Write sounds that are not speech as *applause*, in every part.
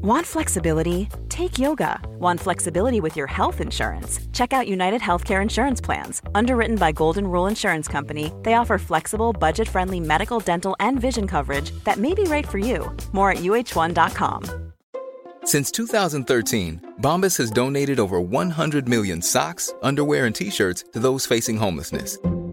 Want flexibility? Take yoga. Want flexibility with your health insurance? Check out United Healthcare Insurance Plans. Underwritten by Golden Rule Insurance Company, they offer flexible, budget friendly medical, dental, and vision coverage that may be right for you. More at uh1.com. Since 2013, Bombas has donated over 100 million socks, underwear, and t shirts to those facing homelessness.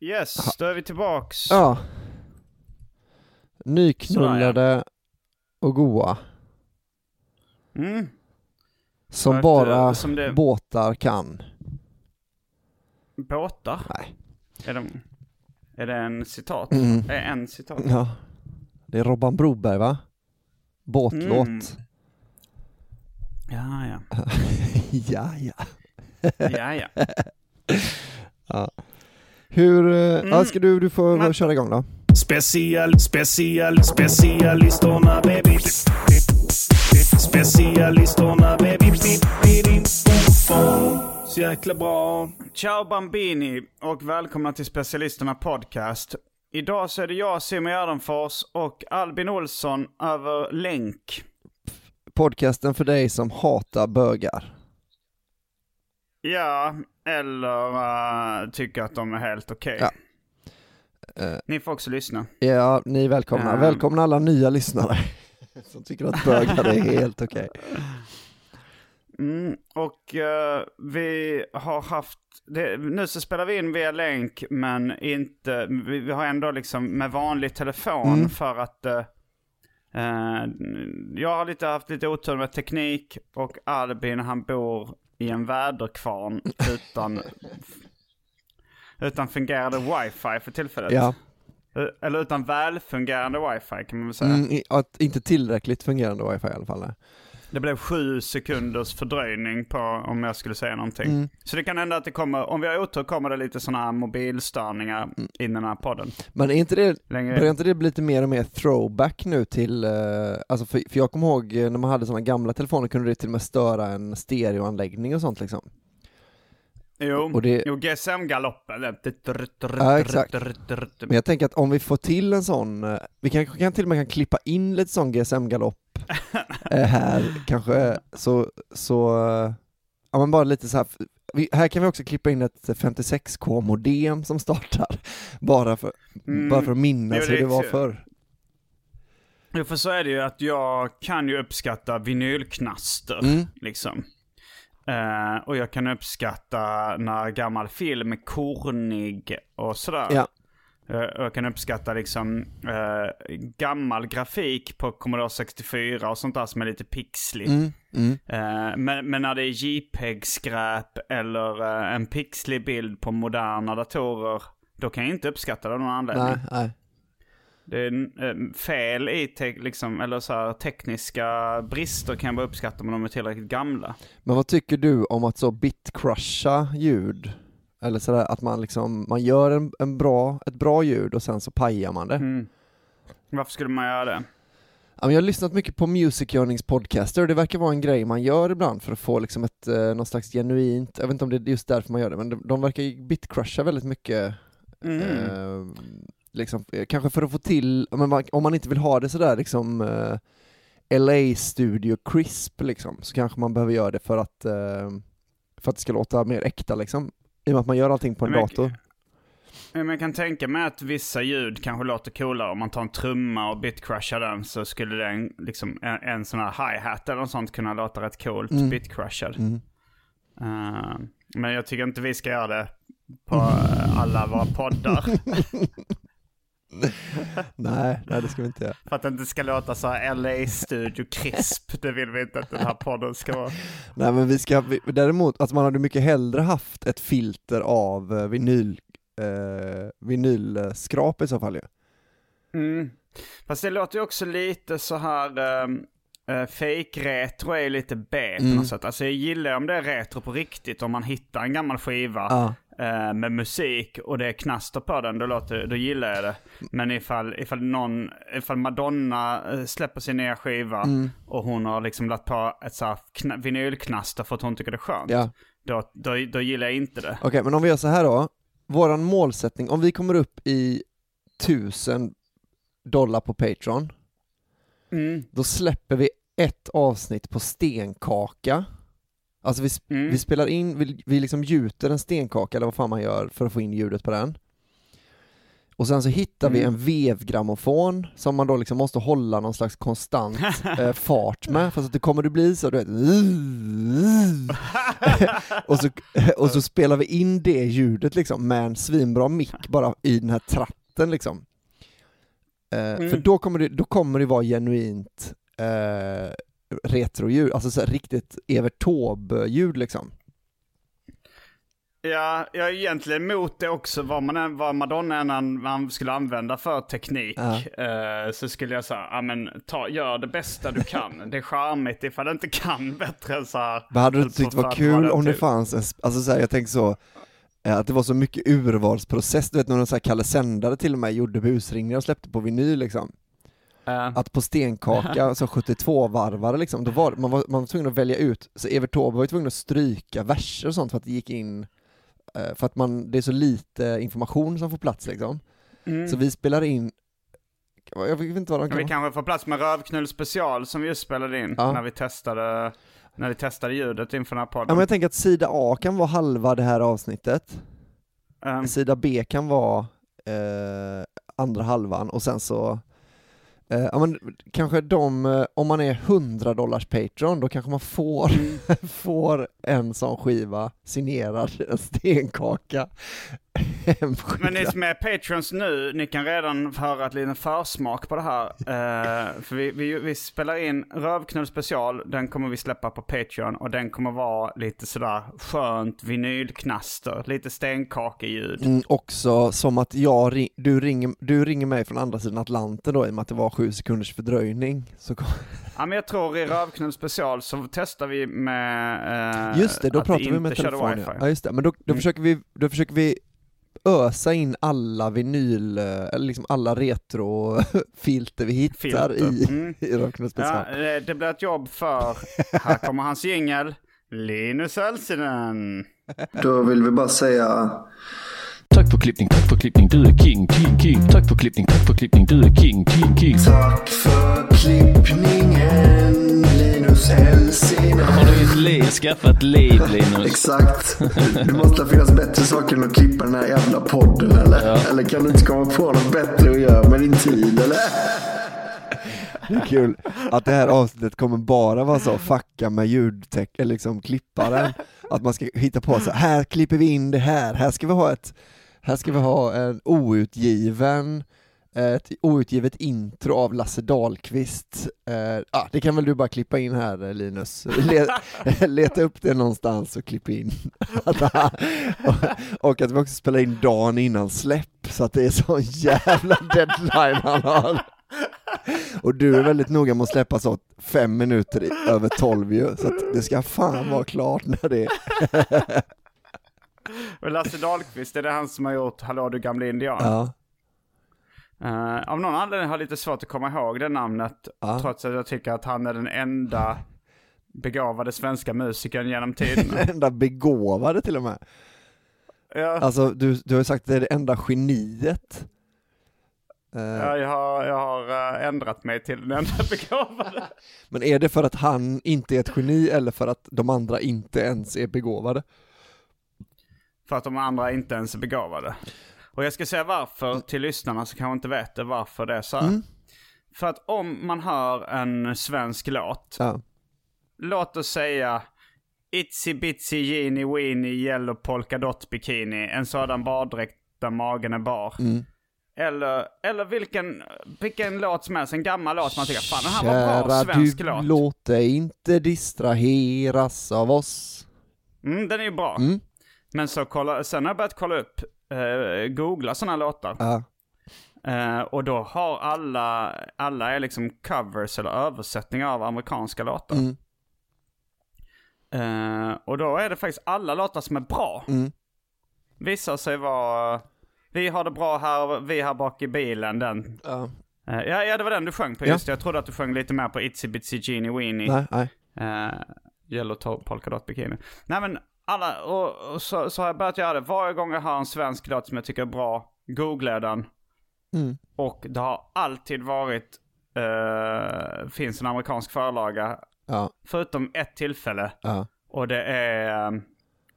Yes, då är vi tillbaks. Ja. Nyknullade och goa. Mm. Som För att, bara eh, som det- båtar kan. Båtar? Nej. Är, de, är det en citat? Mm. Är en citat? Ja. Det är Robban Broberg va? Båtlåt. Mm. Ja, ja. *laughs* ja, ja. Ja, ja. *laughs* ja. Hur, eh, ja Mm. ska du, du får Men- köra igång då. Special, special, specialisterna baby. Specialisterna baby. Så jäkla bra. Ciao Bambini och välkomna till Specialisterna Podcast. Idag så är det jag, Simon Gärdenfors och Albin Olsson över länk. Podcasten för dig som hatar bögar. Ja, eller uh, tycker att de är helt okej. Ja. Eh. Ni får också lyssna. Ja, ni är välkomna. Ehm. Välkomna alla nya lyssnare. *laughs* som tycker att bögar är helt okej. Mm, och eh, vi har haft, det, nu så spelar vi in via länk men inte, vi, vi har ändå liksom med vanlig telefon Mm. för att jag har lite, haft lite otur med teknik och Albin han bor i en väderkvarn utan, utan fungerande wifi för tillfället. Ja, Eh, Eller utan välfungerande wifi kan man väl säga. mm, i- att inte tillräckligt fungerande wifi i alla fall. nej. Det blev sju sekunders fördröjning på om jag skulle säga någonting. Mm. Så det kan hända att det kommer, om vi har otur kommer det lite sådana här mobilstörningar Mm. i den här podden. Men är inte det, Längre. börjar inte det bli lite mer och mer throwback nu till, eh, alltså för, för jag kommer ihåg eh, när man hade sådana gamla telefoner kunde det till och med störa en stereoanläggning och sånt liksom. Jo, Och det- jo GSM-galoppen. Ja, exakt. Men jag tänker att om vi får till en sån, eh, vi kanske kan till och med kan klippa in lite sån GSM-galopp här kanske, så, så, eh, ja men bara lite så här. Vi, här kan vi också klippa in ett 56k modem som startar, *laughs* bara för, Mm. bara för att minnas Jo, hur det var förr. Jo, för så är det ju att jag kan ju uppskatta vinylknaster, Mm. liksom. Eh, och jag kan uppskatta när gammal film är kornig och sådär. Ja. Eh, jag kan uppskatta liksom eh, gammal grafik på Commodore 64 och sånt där som är lite pixligt. Mm, mm. Eh, men, men när det är JPEG-skräp eller eh, en pixlig bild på moderna datorer, då kan jag inte uppskatta det av någon anledning. Nej, nej. Det är fel i liksom, eller så här, tekniska brister kan jag bara uppskatta om de är tillräckligt gamla. Men vad tycker du om att så bitcrusha ljud? Eller sådär att man liksom, man gör en, en bra, ett bra ljud och sen så pajar man det. Mm. Varför skulle man göra det? Jag har lyssnat mycket på Music Earnings podcaster och det verkar vara en grej man gör ibland för att få liksom ett, eh, någon slags genuint, jag vet inte om det är just därför man gör det, men de, de verkar ju bitcrusha väldigt mycket Mm. eh, liksom, eh, kanske för att få till, men man, om man inte vill ha det sådär liksom eh, LA Studio Crisp liksom, så kanske man behöver göra det för att, eh, för att det ska låta mer äkta liksom. I och med att man gör allting på en Men- dator. Men Jag kan tänka mig att vissa ljud kanske låter coolare. Om man tar en trumma och bitcrushar den så skulle den, liksom, en, en sån här hi-hat eller något sånt kunna låta rätt coolt Mm. bitcrushad. Mm. Eh, men jag tycker inte vi ska göra det på alla våra poddar. *laughs* *laughs* Nej, nej det ska vi inte göra. För att det inte ska låta så LA Studio crisp. Det vill vi inte att den här podden ska vara. Nej men vi ska, vi- däremot, alltså man hade mycket hellre haft ett filter av eh, vinyl, eh, vinylskrap i så fall ju. Mm. Fast det låter ju också lite så här... Um, Fake-retro är ju lite B på Mm. något sätt. Alltså jag gillar om det är retro på riktigt. Om man hittar en gammal skiva Ja. Eh, med musik och det är knaster på den, då, låter, då gillar jag det. Men ifall, ifall, någon, ifall Madonna eh, släpper sin nya skiva Mm. och hon har liksom lagt på ett så här vinylknaster för att hon tycker det är skönt. Ja. Då, då, då gillar jag inte det. Okej, men om vi gör så här då. Våran målsättning, om vi kommer upp i tusen dollar på Patreon, Mm. då släpper vi ett avsnitt på stenkaka. Alltså vi, sp- Mm. vi spelar in, vi, vi liksom gjuter en stenkaka eller vad fan man gör för att få in ljudet på den. Och sen så hittar vi Mm. en vevgrammofon som man då liksom måste hålla någon slags konstant *laughs* eh, fart med, fast att det kommer att bli så du vet *laughs* och, så, och så spelar vi in det ljudet liksom med en svinbra mick bara i den här tratten liksom. Eh, För då kommer, det, då kommer det vara genuint eh, retroljud, alltså så här riktigt Evert Taube-ljud liksom. Ja, jag är egentligen emot det också, vad, man än, vad Madonna än an- man skulle använda för teknik. Ja. Eh, så skulle jag säga, ja men ta, gör det bästa du kan. *laughs* det är charmigt ifall du inte kan *laughs* bättre än så här. Men hade du inte tyckt det var kul om det fanns en, alltså så här, jag tänker så, eh, att det var så mycket urvalsprocess, du vet när någon så här Kalle Sändare till och med gjorde busringningar och släppte på vinyl liksom. Att på stenkaka, så 72-varvare liksom, då var man, var man var tvungen att välja ut, så Evert Taube var ju tvungen att stryka verser och sånt för att det gick in, eh, för att man, det är så lite information som får plats liksom. mm. Så vi spelar in, jag vet inte vad de kan Vi kanske får plats med Rövknull special som vi just spelade in Ja. när vi testade när vi testade ljudet inför den här Ja, podden. men jag tänker att sida A kan vara halva det här avsnittet, Ehm, sida B kan vara eh, andra halvan och sen så eh, ja, men kanske de, eh, om man är 100 dollars Patreon, då kanske man får, *laughs* får en sån skiva signerad, en stenkaka. Men ni som är patrons nu, ni kan redan höra ett litet försmak på det här. Eh, för vi, vi, vi spelar in Rövknull special, den kommer vi släppa på Patreon och den kommer vara lite sådär skönt vinylknaster, lite stenkakeljud. Mm, också som att jag, du, ringer, du ringer mig från andra sidan Atlanten då i och med att det var sju sekunders fördröjning. Så kom, Ja men jag tror i Rövknull special så testar vi med eh, just det, då pratar vi med telefon ja. just det, men då, då, Mm. försöker vi, då försöker vi ösa in alla vinyl, eh, eller liksom alla retrofilter vi hittar Filter. *laughs* i, Mm. i special. Ja, det, det blir ett jobb för, här kommer hans jingel, Linus Elsinen. Då vill vi bara säga Tack för klippning, tack för klippning, du är king, king, king. Tack för klippning, tack för klippning, du är king, king, king. tack för klippningen Linus Hellsine. Har du ett liv, skaffat liv Linus? Exakt. Det måste finnas bättre saker än att klippa den här jävla podden eller? Eller kan du inte komma på något bättre att göra med din tid eller? Det är kul att det här avsnittet kommer bara vara så fucka med ljudtech, eller liksom klipparen. Att man ska hitta på så här klipper vi in det här, här ska vi ha ett, här ska vi ha en outgiven, ett outgivet intro av Lasse Dahlqvist. Eh, ah, det kan väl du bara klippa in här Linus? *laughs* Le, *laughs* leta upp det någonstans och klipp in. *laughs* Och, och att vi också spelar in dagen innan släpp, så att det är så jävla deadline han har. Och du är väldigt noga med att släppa så fem minuter i, över tolv ju, så att det ska fan vara klart när det är. Och Lasse Dahlqvist, är det han som har gjort Hallå du gamla indian? Ja, Eh, av någon anledning har jag lite svårt att komma ihåg det namnet. Ja. Trots att jag tycker att han är den enda begåvade svenska musikern genom *laughs* tiderna. den enda begåvade till och med. ja, Alltså du, du har ju sagt att det är det enda geniet. Eh, ja, jag har, jag har eh, ändrat mig till den enda *laughs* begåvade. Men är det för att han inte är ett geni eller för att de andra inte ens är begåvade? För att de andra inte ens är begåvade. Och jag ska säga varför till lyssnarna som kanske inte vet det, varför det är så här. Mm. För att om man hör en svensk låt, Ja. låt oss säga Itsy bitsy genie weenie yellow polka dot bikini. En sådan baddräkt där magen är bar. Mm. Eller, eller vilken, vilken låt som helst, en gammal låt som man tycker, fan den här var bra Kära svensk du, låt. låt dig inte distraheras av oss. Mm, den är ju bra. Mm. Men så kolla, sen har jag börjat kolla upp, eh, googla sådana låtar. Ja, Eh, och då har alla, alla är liksom covers eller översättningar av amerikanska låtar. mm, Eh, och då är det faktiskt alla låtar som är bra. mm. Visar sig vara, vi har det bra här, vi här bak i bilen, den. ja. Eh, ja, ja, det var den du sjöng på just. Jag trodde att du sjöng lite mer på Itsy Bitsy Genie Weenie. Nej, nej. Uh, Yellow to- Polka Dot Bikini. Nej men alla, och, och så, så har jag börjat göra det. Varje gång jag har en svensk låt som jag tycker är bra, googlar jag den. Mm. Och det har alltid varit, eh, finns en amerikansk förlaga, Ja, förutom ett tillfälle. ja. Och det är eh,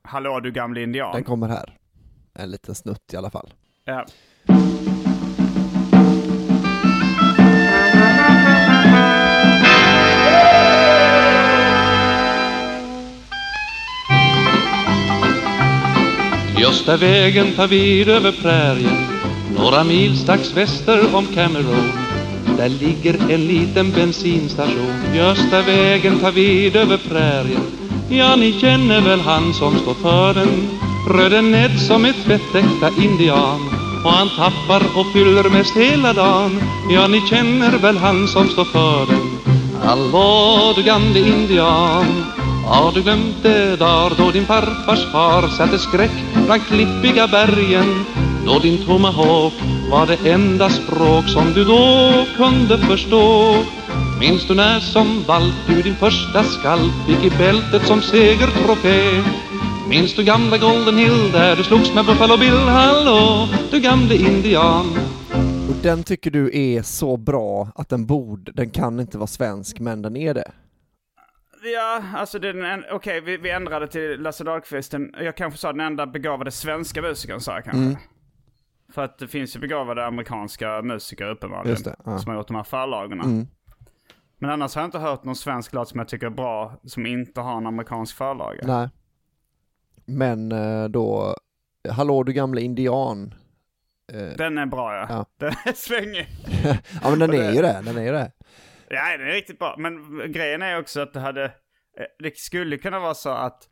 Hallå du gamle indian. Den kommer här. En liten snutt i alla fall. Ja. Gösta vägen tar vid över prärien Några mil strax väster om Cameron Där ligger en liten bensinstation. Gösta vägen tar vid över prärien. Ja, ni känner väl han som står för den. Röde Ned som är tvättäkta indian. Och han tappar och fyller mest hela dagen. Ja, ni känner väl han som står för den. Hallå du gamle indian. Har du glömt det dar då din farfars far satte skräck bland klippiga bergen? Då din tomahawk var det enda språk som du då kunde förstå. Minns du när som valp du din första skalp fick i bältet som segertrofé? Minns du gamla Golden Hill där du slogs med Buffalo Bill? Hallå, du gamle indian. Och den tycker du är så bra att den borde, den kan inte vara svensk, men den är det. Ja, alltså den, en- okej vi, vi ändrade till Lasse Dahlqvist. Den, jag kanske sa den enda begåvade svenska musikern sa jag kanske. Mm. För att det finns ju begåvade amerikanska musiker uppenbarligen. Just det, ja. Som har gjort de här förlagorna. Mm. Men annars har jag inte hört någon svensk låt som jag tycker är bra som inte har en amerikansk förlaga. Nej. Men eh, då, Hallå du gamle indian. Eh, Den är bra ja. Ja. Den är *laughs* svängig. ja men den är ju det, den är ju det. Ja, den är riktigt bra. Men grejen är också att det hade... eh, Det skulle kunna vara så att,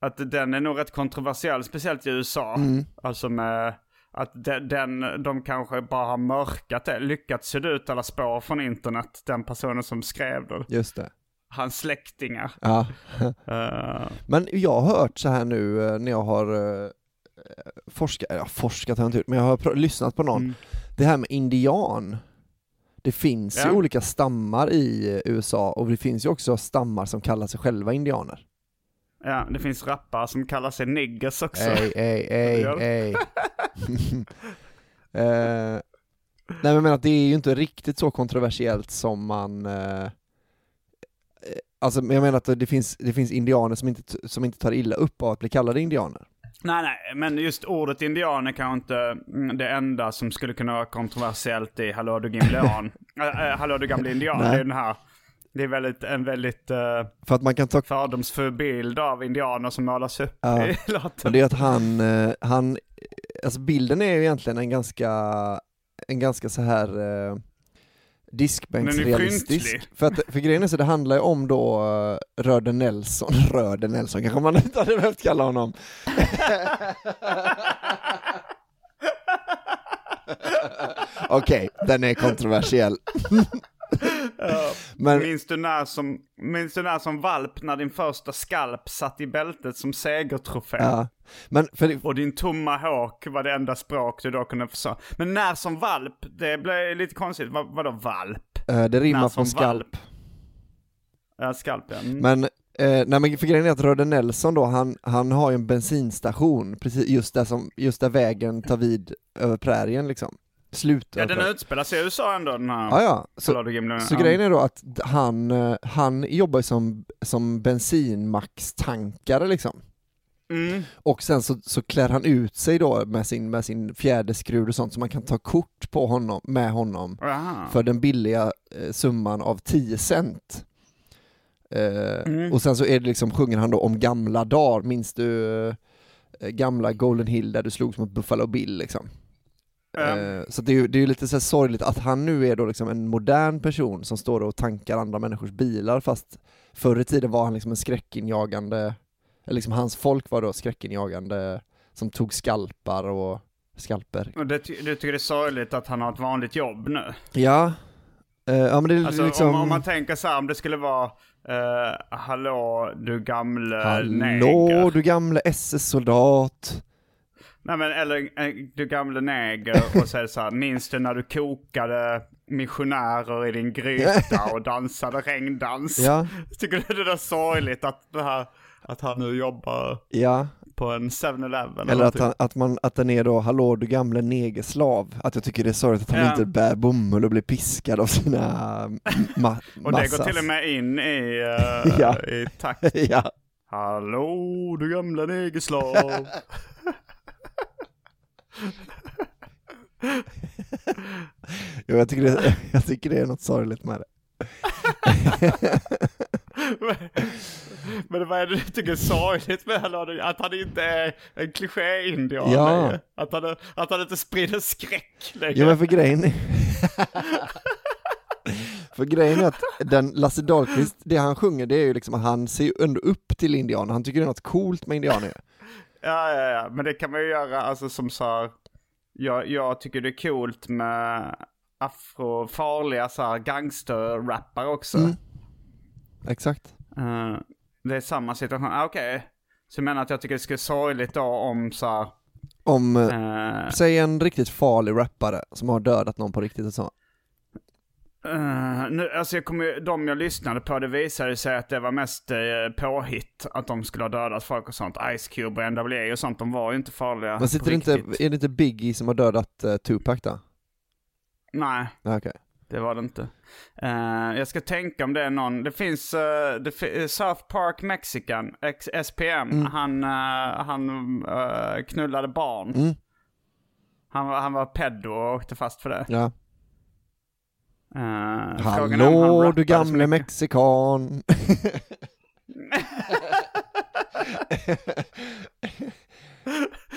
att den är nog rätt kontroversiell, speciellt i USA. Mm. Alltså med att den, den, de kanske bara har mörkat det, lyckats sudda ut alla spår från internet, den personen som skrev det. Just det. Hans släktingar. Ja. *laughs* Eh, Men jag har hört så här nu eh, när jag har uh, forskat, ja forskat har jag inte men jag har lyssnat på någon. Mm. Det här med indian. Det finns Ja. ju olika stammar i eh, USA och det finns ju också stammar som kallar sig sjva indianer. ja, det finns rappare som kallar sig niggers också. Ej, ej, Ja. ej. *laughs* *laughs* Eh, nej men jag menar att det är ju inte riktigt så kontroversiellt som man eh, Alltså jag menar att det finns, det finns indianer som inte, som inte tar illa upp av att bli kallade indianer. Nej, nej, men just ordet indian är kanske inte mm, det enda som skulle kunna vara kontroversiellt i Hallå du gamle. *laughs* Äh, äh, Hallå du gamle indian, Nej. det är den här. Det är väldigt, en väldigt uh, För att man kan ta, fördomsfull bild av indianer som målas upp Ja. i *laughs* låten. det är att han, eh, han, alltså bilden är ju egentligen en ganska, en ganska så här är diskbänksrealistisk. För, att, för grejen är så det handlar ju om då uh, Röde Nelson, *laughs* Röde Nelson kanske man inte hade behövt kalla honom. *laughs* Okej, den är kontroversiell. *laughs* *laughs* Men Minns, du när som, minns du när som valp när din första skalp satt i bältet som segertrofé? Ja, men det, Och din tomahawk var det enda språk du då kunde förstå. Men när som valp, det blev lite konstigt. Vad, vadå valp? eh, det rimmar som skalp. Ja, skalp ja. Mm. Men, eh, nej men för grejen är att Röde Nelson då, han, han har ju en bensinstation, precis just där, som, just där vägen tar vid över prärien liksom. Slut ja, den utspelar sig i USA ändå den här. Ja, ja. Så, så grejen är då att han, eh, han jobbar som, som bensinmackstankare liksom. Mm. Och sen så, så klär han ut sig då med sin, med sin fjäderskrud och sånt så man kan ta kort på honom, med honom Jaha. för den billiga eh, summan av 10 cent. Eh, Mm. Och sen så är det liksom, sjunger han då om gamla dagar, minns du eh, gamla Golden Hill där du slogs mot Buffalo Bill liksom? Eh, så det är ju det är lite så sorgligt att han nu är då liksom en modern person som står och tankar andra människors bilar fast förr i tiden var han liksom en skräckinjagande, eller liksom hans folk var då skräckinjagande som tog skalpar och skalper. Och det, du tycker det är sorgligt att han har ett vanligt jobb nu? Ja, eh, ja men det är Alltså liksom... om, om man tänker så här, om det skulle vara eh, Hallå du gamle Hallå neger. du gamle SS-soldat. Nej men eller eh, du gamle neger och det så här, *laughs* minns du när du kokade missionärer i din gryta och dansade regndans? Ja, *laughs* Tycker du det är sorgligt att det här, att han nu jobbar ja. på en 7-Eleven? Eller att, han, att, man, att den är då, hallå du gamle negerslav. Att jag tycker det är sorgligt att han Ja. inte bär bomull och blir piskad av sina ma- *laughs* Och det går till och med in i, eh, Ja. i takt. ja. Hallå du gamla negerslav. Jo, jag, tycker det, *laughs* jag tycker det är något sorgligt med det. *laughs* Men vad är det du tycker är sorgligt med honom? Att han inte är en kliché-indian Ja. längre? Att han, att han inte sprider skräck längre? Jo men för grejen är... *laughs* för grejen är att den Lasse Dahlqvist, det han sjunger det är ju liksom att han ser ju ändå upp till indianer, han tycker det är något coolt med indianer. Ja, ja, ja, men det kan man ju göra alltså som så här, jag, jag tycker det är coolt med afro, farliga så här gangsterrappare också. Mm. Exakt. Eh, det är samma situation, ah, okej. Så jag menar att jag tycker det skulle vara sorgligt då om så här, Om, eh, säg en riktigt farlig rappare som har dödat någon på riktigt och så. Eh, nu, alltså jag kommer, de jag lyssnade på, det visade sig att det var mest uh, påhitt. Att de skulle ha dödat folk och sånt. Ice Cube och NWA och sånt, de var ju inte farliga Men sitter det inte, är det inte Biggie som har dödat uh, Tupac då? Nej, Ja, Okej. det var det inte. Eh, jag ska tänka om det är någon, det finns uh, det fi- eh, South Park Mexican, X- SPM, han, eh, han eh, knullade barn. Mm. Han, han var pedo och åkte fast för det. Ja. Han Hallå du gamle mexikan.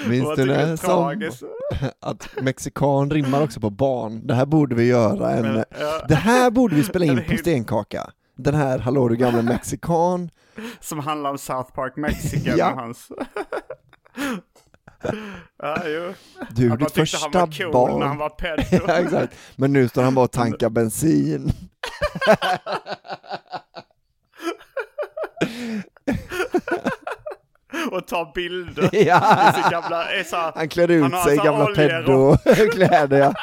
Minns du det när som, att mexikan rimmar också på barn? Det här borde vi göra en, Men, ja. det här borde vi spela *laughs* in på stenkaka. Den här Hallå du gamle mexikan. Som handlar om South Park Mexican Ja. och hans... *laughs* ja, jo. Du, man ditt tyckte han första var cool barn. när han var pedo. *laughs* ja, exakt. Men nu står han bara och tankar bensin. *laughs* och tar bilder *laughs* Ja. i sin gamla... Så här, Han klär ut han sig i gamla pedo-kläder ja.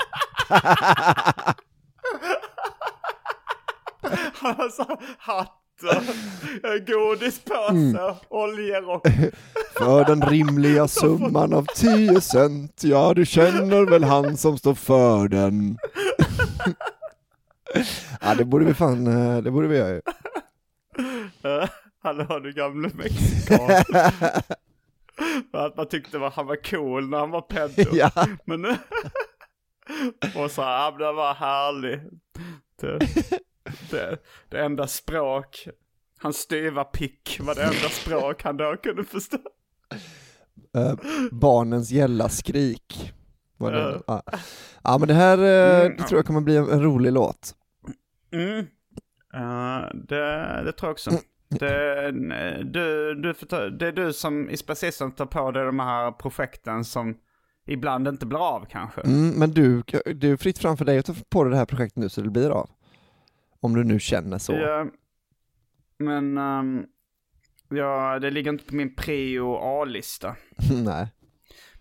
Han har så hatt och en godispåse, Mm. oljerock. *laughs* För den rimliga *laughs* summan av 10 cent, ja du känner väl han som står för den. *laughs* ja det borde vi fan, eh, det borde vi göra ju. Hallå du gamle mexikan. att man tyckte att han var cool när han var pedo. Ja. Men nu... och så här, det var härlig. Det, det, det enda språk, hans styva pick var det enda språk han då kunde förstå. Eh, barnens gälla skrik. Var det, Ja. ja. ja men det här, eh, Mm, det tror jag kommer bli en, en rolig låt. Mm. Eh, det, det tror jag också. Det, du, du ta, det är du som i speciellt tar på dig de här projekten som ibland inte blir av kanske. Mm, men du, det är fritt framför dig att ta på dig det här projektet nu så det blir av. Om du nu känner så. Ja, men ehm, ja, det ligger inte på min prio A-lista. *laughs* Nej.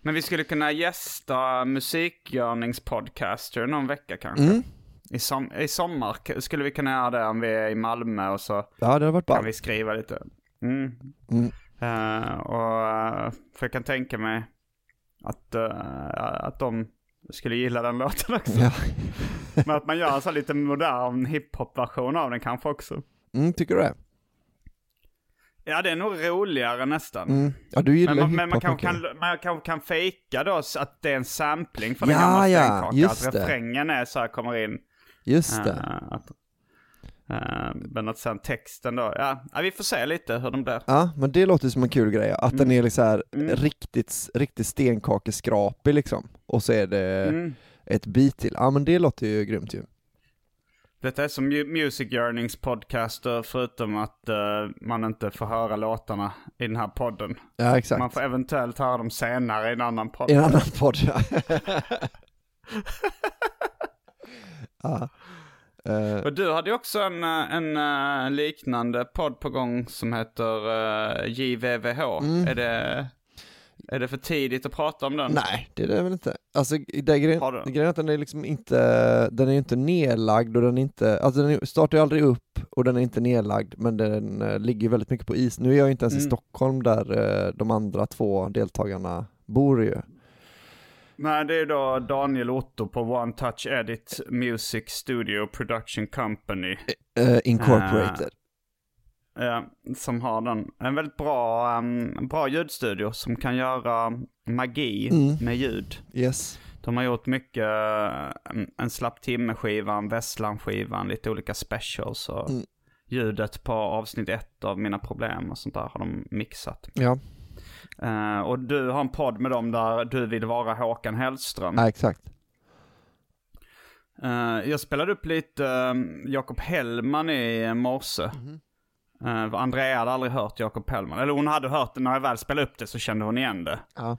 Men vi skulle kunna gästa musikgörningspodcaster någon vecka kanske. Mm. I, som, I sommar skulle vi kunna göra det om vi är i Malmö och så Ja det har varit kan bra. vi skriva lite. Mm. Mm. Eh, och eh, för jag kan tänka mig att, eh, att de skulle gilla den *laughs* låten också. Ja. *laughs* Men att man gör en sån lite modern hiphop-version av den kanske också. Mm, tycker du det? Ja, det är nog roligare nästan. Mm. Ja du gillar Men, man, men man, hiphop kan, kan, man kanske kan fejka då att det är en sampling för den Ja, gamla ja, stenkaka. just att det. refrängen är så här, kommer in. Just det. eh, att, Eh, men att sen texten då, ja, ja, vi får se lite hur de blir. Ja, men det låter som en kul grej, att den Mm. är liksom här Mm. riktigt, riktigt stenkakeskrapig liksom, och så är det Mm. Ett bit till. Ja men det låter ju grymt ju. Detta är som Mu- Music Yearnings podcaster förutom att eh, man inte får höra låtarna i den här podden. Ja exakt. Man får eventuellt höra dem senare i en annan podd. I en annan podd ja. *laughs* ja. Eh, Och du hade ju också en, eh, en eh, liknande podd på gång som heter eh, JVVH. Mm. Är, det, är det för tidigt att prata om den? nej, det är det väl inte. Alltså det grejen, Har du? grejen är att den är liksom inte, den är ju inte nedlagd och den är inte, alltså den är- startar ju aldrig upp och den är inte nedlagd men den eh, ligger väldigt mycket på is. Nu är jag ju inte ens i Mm. Stockholm där eh, de andra två deltagarna bor ju. Nej, det är då Daniel Otto på One Touch Edit Music Studio Production Company. Eh, incorporated. Ja, som har den. En väldigt bra, um, bra ljudstudio som kan göra magi Mm. med ljud. Yes. De har gjort mycket, eh, en, en slapp timme-skivan, Vesslan-skivan, lite olika specials och Mm. ljudet på avsnitt ett av Mina Problem och sånt där har de mixat. Ja, Eh, och du har en podd med dem där du vill vara Håkan Hellström. ja exakt. Eh, jag spelade upp lite uh, Jakob Hellman i morse. Eh, Andrea hade aldrig hört Jakob Hellman. Eller hon hade hört det, när jag väl spelade upp det så kände hon igen det. Ja.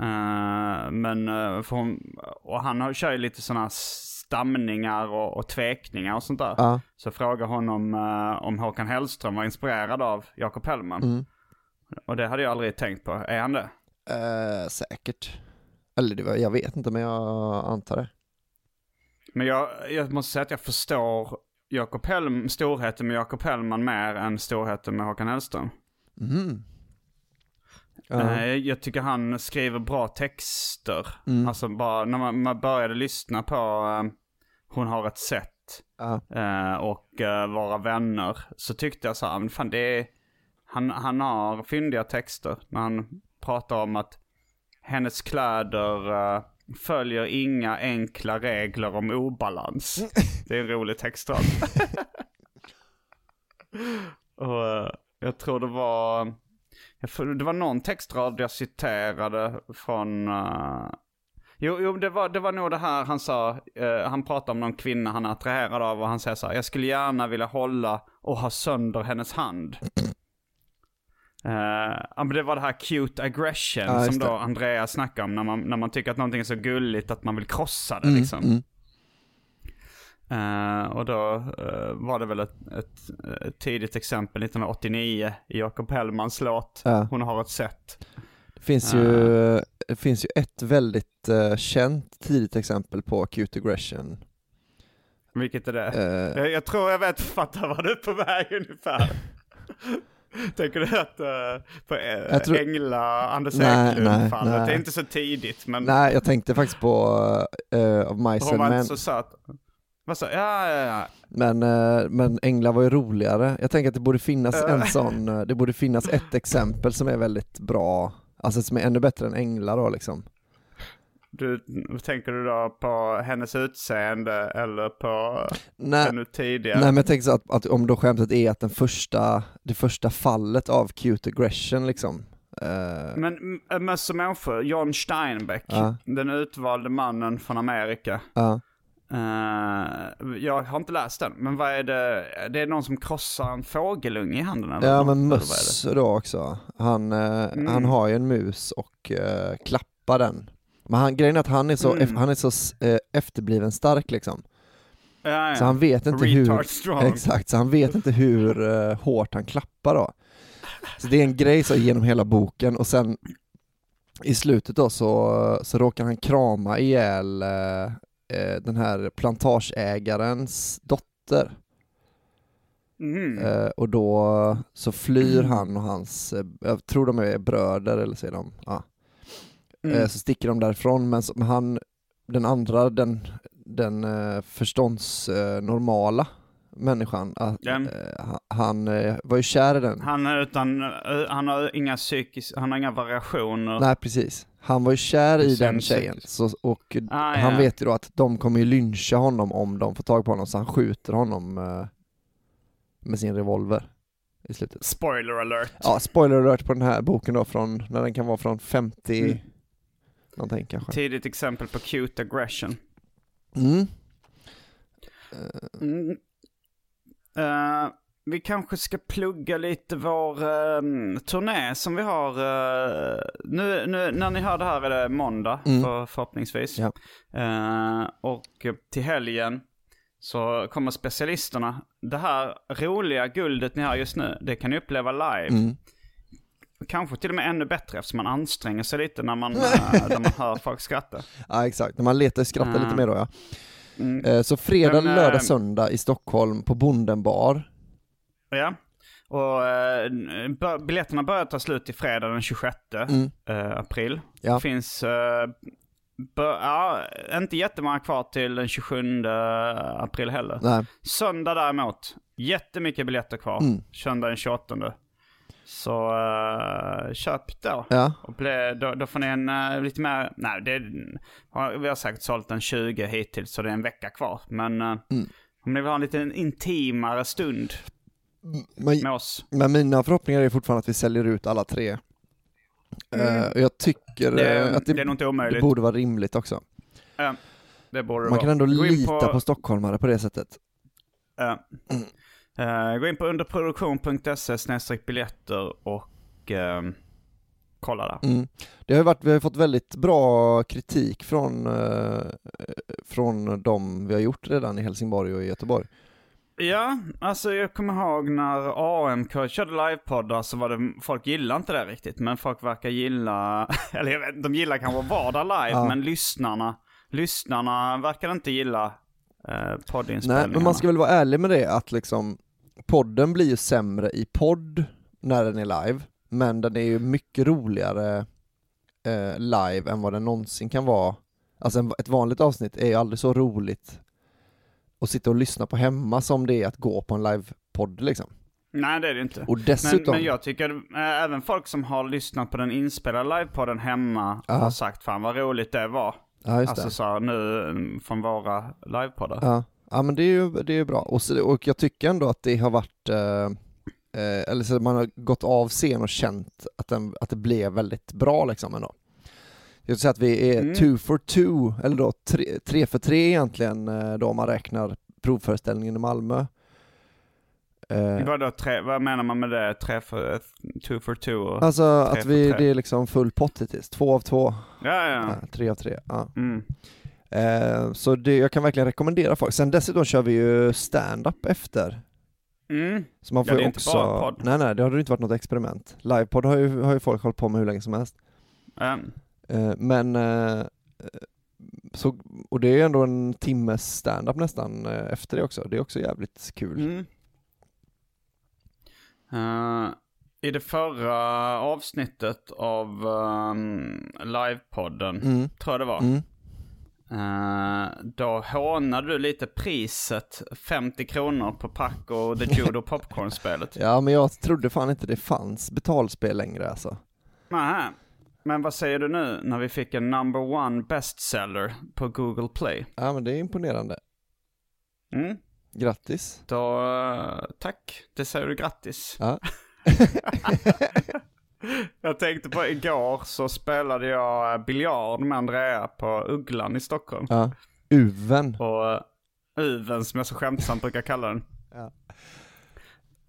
Eh, men, uh, för hon, och han har- kör ju lite sådana stamningar och, och tvekningar och sånt där. Ja. Så jag frågade honom uh, om Håkan Hellström var inspirerad av Jakob Hellman. Mm. Och det hade jag aldrig tänkt på. Är han det? Eh, säkert. Eller det var, jag vet inte men jag antar det. Men jag, jag måste säga att jag förstår Jakob Hellm, storheten med Jakob Hellman mer än storheten med Håkan Hellström. Ja. Eh, Jag tycker han skriver bra texter. Mm. Alltså bara när man, man började lyssna på eh, Hon har ett sätt eh, och Vara vänner. Så tyckte jag så här, fan det är, han, han har fyndiga texter. När han pratar om att hennes kläder följer inga enkla regler om obalans. *laughs* Det är en rolig textrad. *laughs* och eh, jag tror det var, det var någon textrad jag citerade från eh, Jo, jo det, var, det var nog det här han sa, eh, han pratade om någon kvinna han är attraherad av och han säger så här, jag skulle gärna vilja hålla och ha sönder hennes hand. Eh, ja men det var det här cute aggression just som då det. Andrea snackar om när man, när man tycker att någonting är så gulligt att man vill krossa det Mm, liksom. mm. Eh, och då eh, var det väl ett, ett, ett tidigt exempel 1989 i Jakob Hellmans låt Ja. Hon har ett sätt. Det finns ju, det finns ju ett väldigt eh, känt tidigt exempel på cute aggression. Vilket är det? Eh, Jag, jag tror jag vet fatta vad du är på väg ungefär. *laughs* Tänker du att uh, på uh, Jag tror- Engla, Anders Eklund-fallet, det är inte så tidigt men nej, jag tänkte faktiskt på uh, Of Mice hon var inte så söt. Vad sa Ja, ja, ja. men, eh, men Engla var ju roligare. Jag tänker att det borde finnas en sån, eh, det borde finnas ett exempel som är väldigt bra, alltså som är ännu bättre än Engla då liksom. Du, tänker du då på hennes utseende eller på Nej, ännu tidigare? nej men jag tänker så att, att om då skämtet är att den första, det första fallet av cute aggression liksom. eh, Men Möss och människor, John Steinbeck, Ja. den utvalde mannen från Amerika. ja. Eh, jag har inte läst den, men vad är det? Det är någon som krossar en fågelunge i handen eller Ja men möss då också. Han, eh, Mm. han har ju en mus och eh, klappar den. Men han, grejen är att han är så, Mm. han är så efterbliven stark liksom. Ja, ja. Så han vet inte Retard hur, strong. exakt, så han vet inte hur hårt han klappar då. Så det är en grej så genom hela boken och sen i slutet då så, så råkar han krama ihjäl eh, den här plantageägarens dotter. Mhm. Eh, och då så flyr han och hans, eh, jag tror de är bröder eller så är de, ja. Mm. Eh, så sticker de därifrån men, så, han, den andra, den, den eh, förståndsnormala människan, Ja. eh, han, var ju kär i den. Han är utan, han har inga psykis, han har inga variationer. Nej precis, han var ju kär i den tjejen så, och Ah, han ja. vet ju då att de kommer ju lyncha honom om de får tag på honom så han skjuter honom eh, med sin revolver i slutet. Spoiler alert. Ja, spoiler alert på den här boken då från, när den kan vara från 50 Mm. någonting kanske. Tidigt exempel på cute aggression. Mm. Mm. Eh, vi kanske ska plugga lite vår eh, turné som vi har. eh, nu, nu när ni hör det här är det måndag Mm. för, förhoppningsvis. Ja. Eh, och till helgen så kommer specialisterna. Det här roliga guldet ni har just nu, det kan ni uppleva live. Mm. Kanske till och med ännu bättre eftersom man anstränger sig lite när man, *laughs* eh, när man hör folk skratta. Ja exakt, när man letar och skrattar lite Mm. mer då ja. Mm. Eh, Så fredag, Men, eh, lördag, söndag i Stockholm på Bonden bar. Ja. Och eh, biljetterna börjar ta slut i fredag den 26 Mm. eh, april. Ja. Det finns, eh, ja, inte jättemånga kvar till den 27 april heller. Nej. Söndag däremot, jättemycket biljetter kvar. Mm. Söndag den 28. Så eh, köp då. Ja. Och bli, då, då får ni en eh, lite mer, nej det, vi har säkert sålt en 20 hittills så det är en vecka kvar. Men eh, Mm. om ni vill ha en lite intimare stund Men, med oss. men mina förhoppningar är fortfarande att vi säljer ut alla tre. Eh, och jag tycker Mm. Det, eh, att det, det, det borde vara rimligt också. Det Man vara. kan ändå Gå lita på... stockholmare på det sättet. Ja. Eh, gå in på underproduktion.se biljetter och ehm, kolla där. Mm. Det har varit, vi har fått väldigt bra kritik från, från de vi har gjort redan i Helsingborg och i Göteborg. Ja, alltså jag kommer ihåg när AMK körde livepoddar så var det, folk gillade inte det riktigt. Men folk verkar gilla, *laughs* eller jag vet de gillar kanske att vara där live, Ja. men lyssnarna, lyssnarna verkar inte gilla eh, poddinspelningarna. Nej, men man ska väl vara ärlig med det att liksom podden blir ju sämre i podd när den är live, men den är ju mycket roligare eh, live än vad den någonsin kan vara. Alltså en, ett vanligt avsnitt är ju aldrig så roligt att sitta och lyssna på hemma som det är att gå på en livepodd liksom. Nej, det är det inte. Och dessutom, Men, men jag tycker, äh, även folk som har lyssnat på den inspelade livepodden hemma Ja. har sagt fan vad roligt det var. ja just Alltså det. så nu mm, från våra livepoddar. Ja. ja men det är ju det är bra. Och, så, och jag tycker ändå att det har varit, eh, eh, eller så man har gått av scen och känt att, den, att det blev väldigt bra liksom ändå. Jag skulle säga att vi är Mm. two for two, eller då tre, tre för tre egentligen eh, då om man räknar provföreställningen i Malmö. Eh, Vadå, tre, vad menar man med det? Tre för, two for two? Och, alltså att vi, det är liksom full pott hittills, två av två, ja, ja. ja, tre av tre. Ja. Mm. Eh, så det, jag kan verkligen rekommendera folk. Sen dessutom kör vi ju stand-up efter. Mm. Så man Ja, får det ju är inte också... bara podd. Nej nej, det har ju inte varit något experiment. Livepodd har ju, har ju folk hållit på med hur länge som helst. Mm. Eh, men, eh, så, och det är ändå en timmes stand-up nästan eh, efter det också. Det är också jävligt kul. Mm. Eh, I det förra avsnittet av um, livepodden, Mm. tror jag det var, Mm. Eh, då hånade du lite priset 50 kronor på Paco The *laughs* Judo Popcorn-spelet. Ja men jag trodde fan inte det fanns betalspel längre alltså. Nähä. Men vad säger du nu när vi fick en number one bestseller på Google Play? Ja men det är imponerande. Mm. Grattis. Då, eh, tack. Det säger du grattis. Ja. *laughs* Jag tänkte på igår så spelade jag eh, biljard med Andrea på Ugglan i Stockholm. ja. Uven. Och uh, Uven som jag så skämtsamt brukar kalla den. Ja.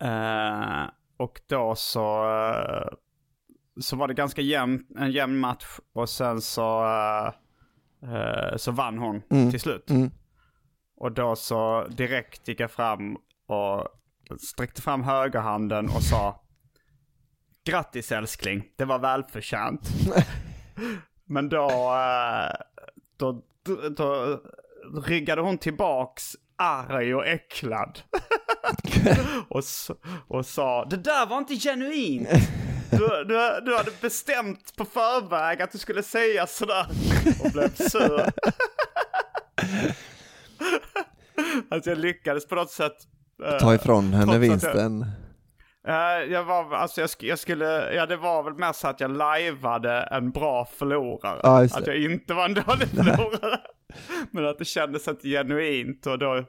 Eh, och då så, eh, så var det ganska jämn, en jämn match och sen så, eh, så vann hon Mm. till slut. Mm. Och då så direkt gick jag fram och sträckte fram högerhanden och sa Grattis älskling, det var välförtjänt. *laughs* Men då, eh, då, då ryggade hon tillbaks arg och äcklad. *laughs* och, och sa, det där var inte genuint. *laughs* Du, du, du hade bestämt på förväg att du skulle säga sådär. Och blev sur. *laughs* alltså jag lyckades på något sätt. eh, Ta ifrån henne att jag- vinsten. Eh, jag var, alltså jag, jag skulle, ja det var väl mer så att jag lajvade en bra förlorare. Just att jag inte var en dålig *laughs* förlorare. Men att det kändes inte genuint och då,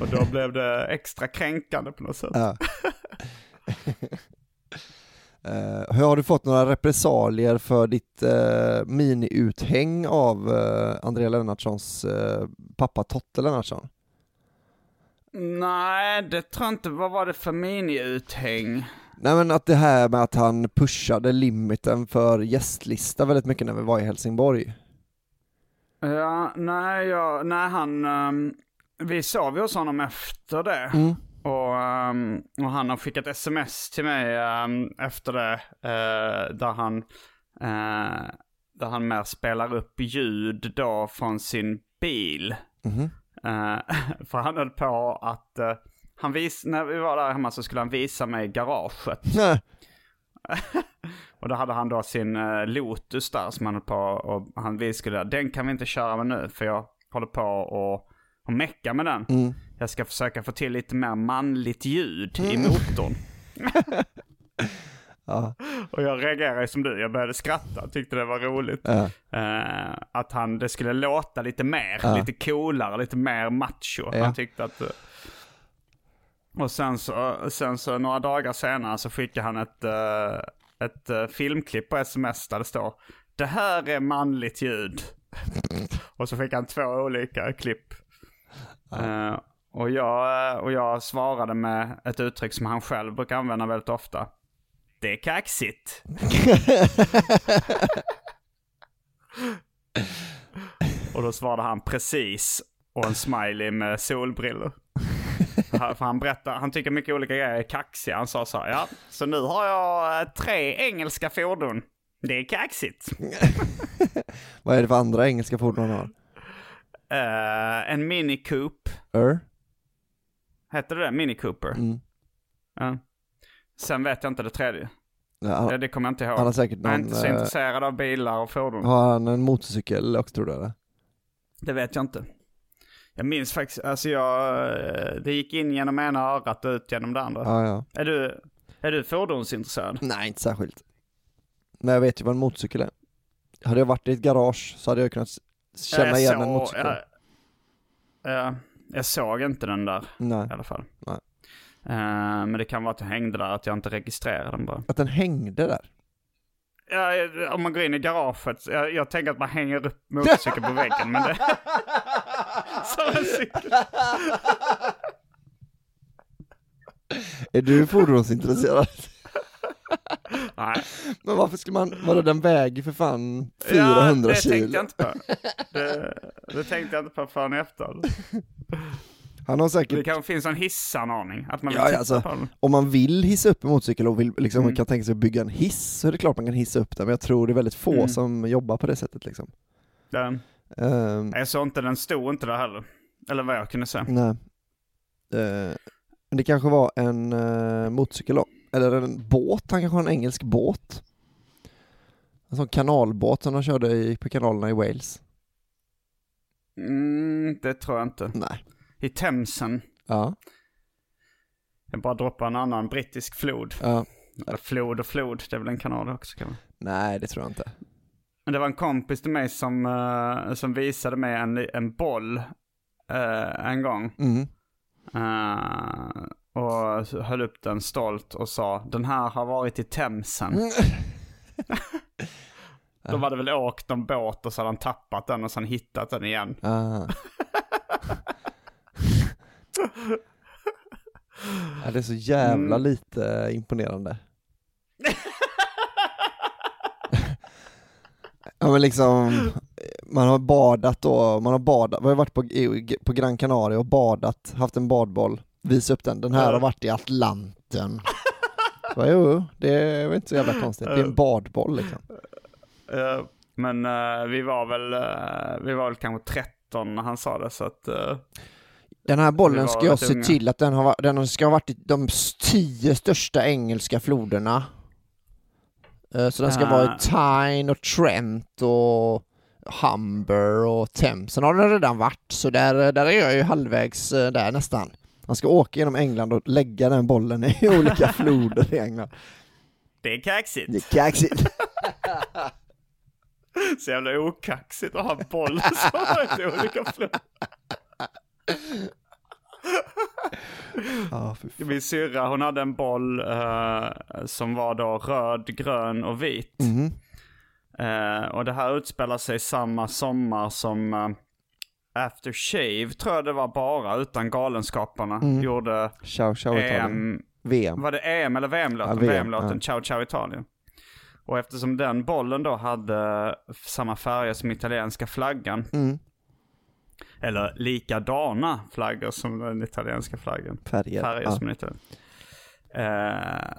Och då blev det extra kränkande på något sätt. Ja. *laughs* Hur har du fått några repressalier för ditt uh, mini-uthäng av uh, Andrea Lennartssons uh, pappa Totte Lennartsson? Nej, det tror jag inte. Vad var det för mini-uthäng? Nej men att det här med att han pushade limiten för gästlista väldigt mycket när vi var i Helsingborg. Ja, nej, ja, nej han... Um, vi sov ju hos honom efter det. Mm. Och, um, och han har skickat sms till mig um, efter det. Uh, där han... Uh, där han mer spelar upp ljud då från sin bil. Mhm. Uh, *laughs* för han höll på att... uh, han vis, när vi var där hemma så skulle han visa mig garaget. *laughs* Nej. *laughs* Och då hade han då sin uh, Lotus där som han höll på och han vi skulle, den kan vi inte köra med nu för jag håller på och, och mecka med den. Mm. Jag ska försöka få till lite mer manligt ljud i motorn. *laughs* Ja. Och jag reagerade som du, jag började skratta, tyckte det var roligt. Ja. Eh, att han, det skulle låta lite mer, Ja. lite coolare, lite mer macho. Han tyckte att... eh, Och sen så, sen så några dagar senare så skickade han ett, eh, ett filmklipp på sms där det står Det här är manligt ljud. *laughs* och så fick han två olika klipp. Eh, och, jag, och jag svarade med ett uttryck som han själv brukar använda väldigt ofta. Det är kaxigt. *laughs* Och då svarade han precis och en smiley med solbrillor. För han berättar, han tycker mycket olika grejer är kaxiga. Han sa så här, ja, så nu har jag eh, tre engelska fordon. Det är kaxigt. *laughs* Vad är det för andra engelska fordon han har? Eh, en Mini Coupe. Heter det det? Mini Cooper? Mm. Ja. Sen vet jag inte det tredje. Ja, han, Det, det kommer jag inte ihåg. han har säkert jag är någon, inte så eh, intresserad av bilar och fordon. har han en motorcykel också tror du eller? Det vet jag inte. Jag minns faktiskt, alltså jag, eh, det gick in genom ena örat och ut genom det andra. Ja, ja. Är du, är du fordonsintresserad? Nej, inte särskilt. Men jag vet ju vad en motorcykel är. Hade jag varit i ett garage så hade jag kunnat känna Jag igen såg- en motorcykel. Jag, jag, jag såg inte den där Nej. i alla fall. Nej. Eh, men det kan vara att den hängde där, att jag inte registrerade den bara. Att den hängde där. Ja, om man går in i garaget, jag, jag tänker att man hänger upp motorcykeln på väggen, men det... *laughs* Som en cykel. *laughs* Är du fordonsintresserad? Nej. Men varför skulle man, vadå den väger för fan Ja, 400 det kilo? tänkte jag inte på. Det, det tänkte jag inte på förrän efter. Han har Det säkert, kanske finns en hissanordning, att man vill ja, alltså, på den. om man vill hissa upp en motorcykel och vill, liksom, Mm. kan tänka sig att bygga en hiss så är det klart man kan hissa upp den, men jag tror det är väldigt få Mm. som jobbar på det sättet liksom. Den, Ehm, jag såg inte, den stod inte där heller. Eller vad jag kunde se. nej. Men det kanske var en uh, motorcykel då, eller en båt, han kanske har en engelsk båt. En sån kanalbåt som de körde i, på kanalerna i Wales. Mm, det tror jag inte. Nej. I Themsen. Ja, Jag bara droppar en annan brittisk flod. ja. Eller flod och flod, det är väl en kanal också kan man. Nej det tror jag inte. Men det var en kompis till mig som, eh, som visade mig en, en boll eh, en gång. Mm. Eh, och höll upp den stolt och sa den här har varit i Themsen. Mm. *laughs* Då var det väl åkt en båt och så hade han tappat den och sen hittat den igen. Ah. *laughs* ja, det är så jävla Mm. lite imponerande. ja men liksom, man har badat då, man har badat, vi har varit på, på Gran Canaria och badat, haft en badboll, visa upp den, den här har varit i Atlanten. *laughs* Så, jo, det är inte så jävla konstigt, det är en badboll liksom. Eh, men eh, vi var väl, eh, vi var väl kanske 13 när han sa det så att... Den här bollen ska jag se unga. till att den, har, den ska ha varit i de tio största engelska floderna. Så den ska Ah. vara i Tyne och Trent och Humber och Thames. Sen har den redan varit, så där, där är jag ju halvvägs där nästan. Man ska åka genom England och lägga den bollen i *laughs* olika *laughs* floder i England. det är kaxigt. Det är kaxigt. *laughs* Så jävla okaxigt att ha en boll som har ett olika fy fan. Min syrra hon hade en boll eh, som var då röd, grön och vit. Mhm. Eh, och det här utspelar sig samma sommar som uh, After Shave tror jag det var bara utan Galenskaparna. Mm. Gjorde Ciao, ciao Italien. VM. var det EM eller VM-låten? Ja, VM, VM-låten ja. Ciao Ciao Italien. Och eftersom den bollen då hade samma färger som italienska flaggan. Mm. Eller likadana flaggor som den italienska flaggan. Färger. Färger ja. som den italienska. Eh,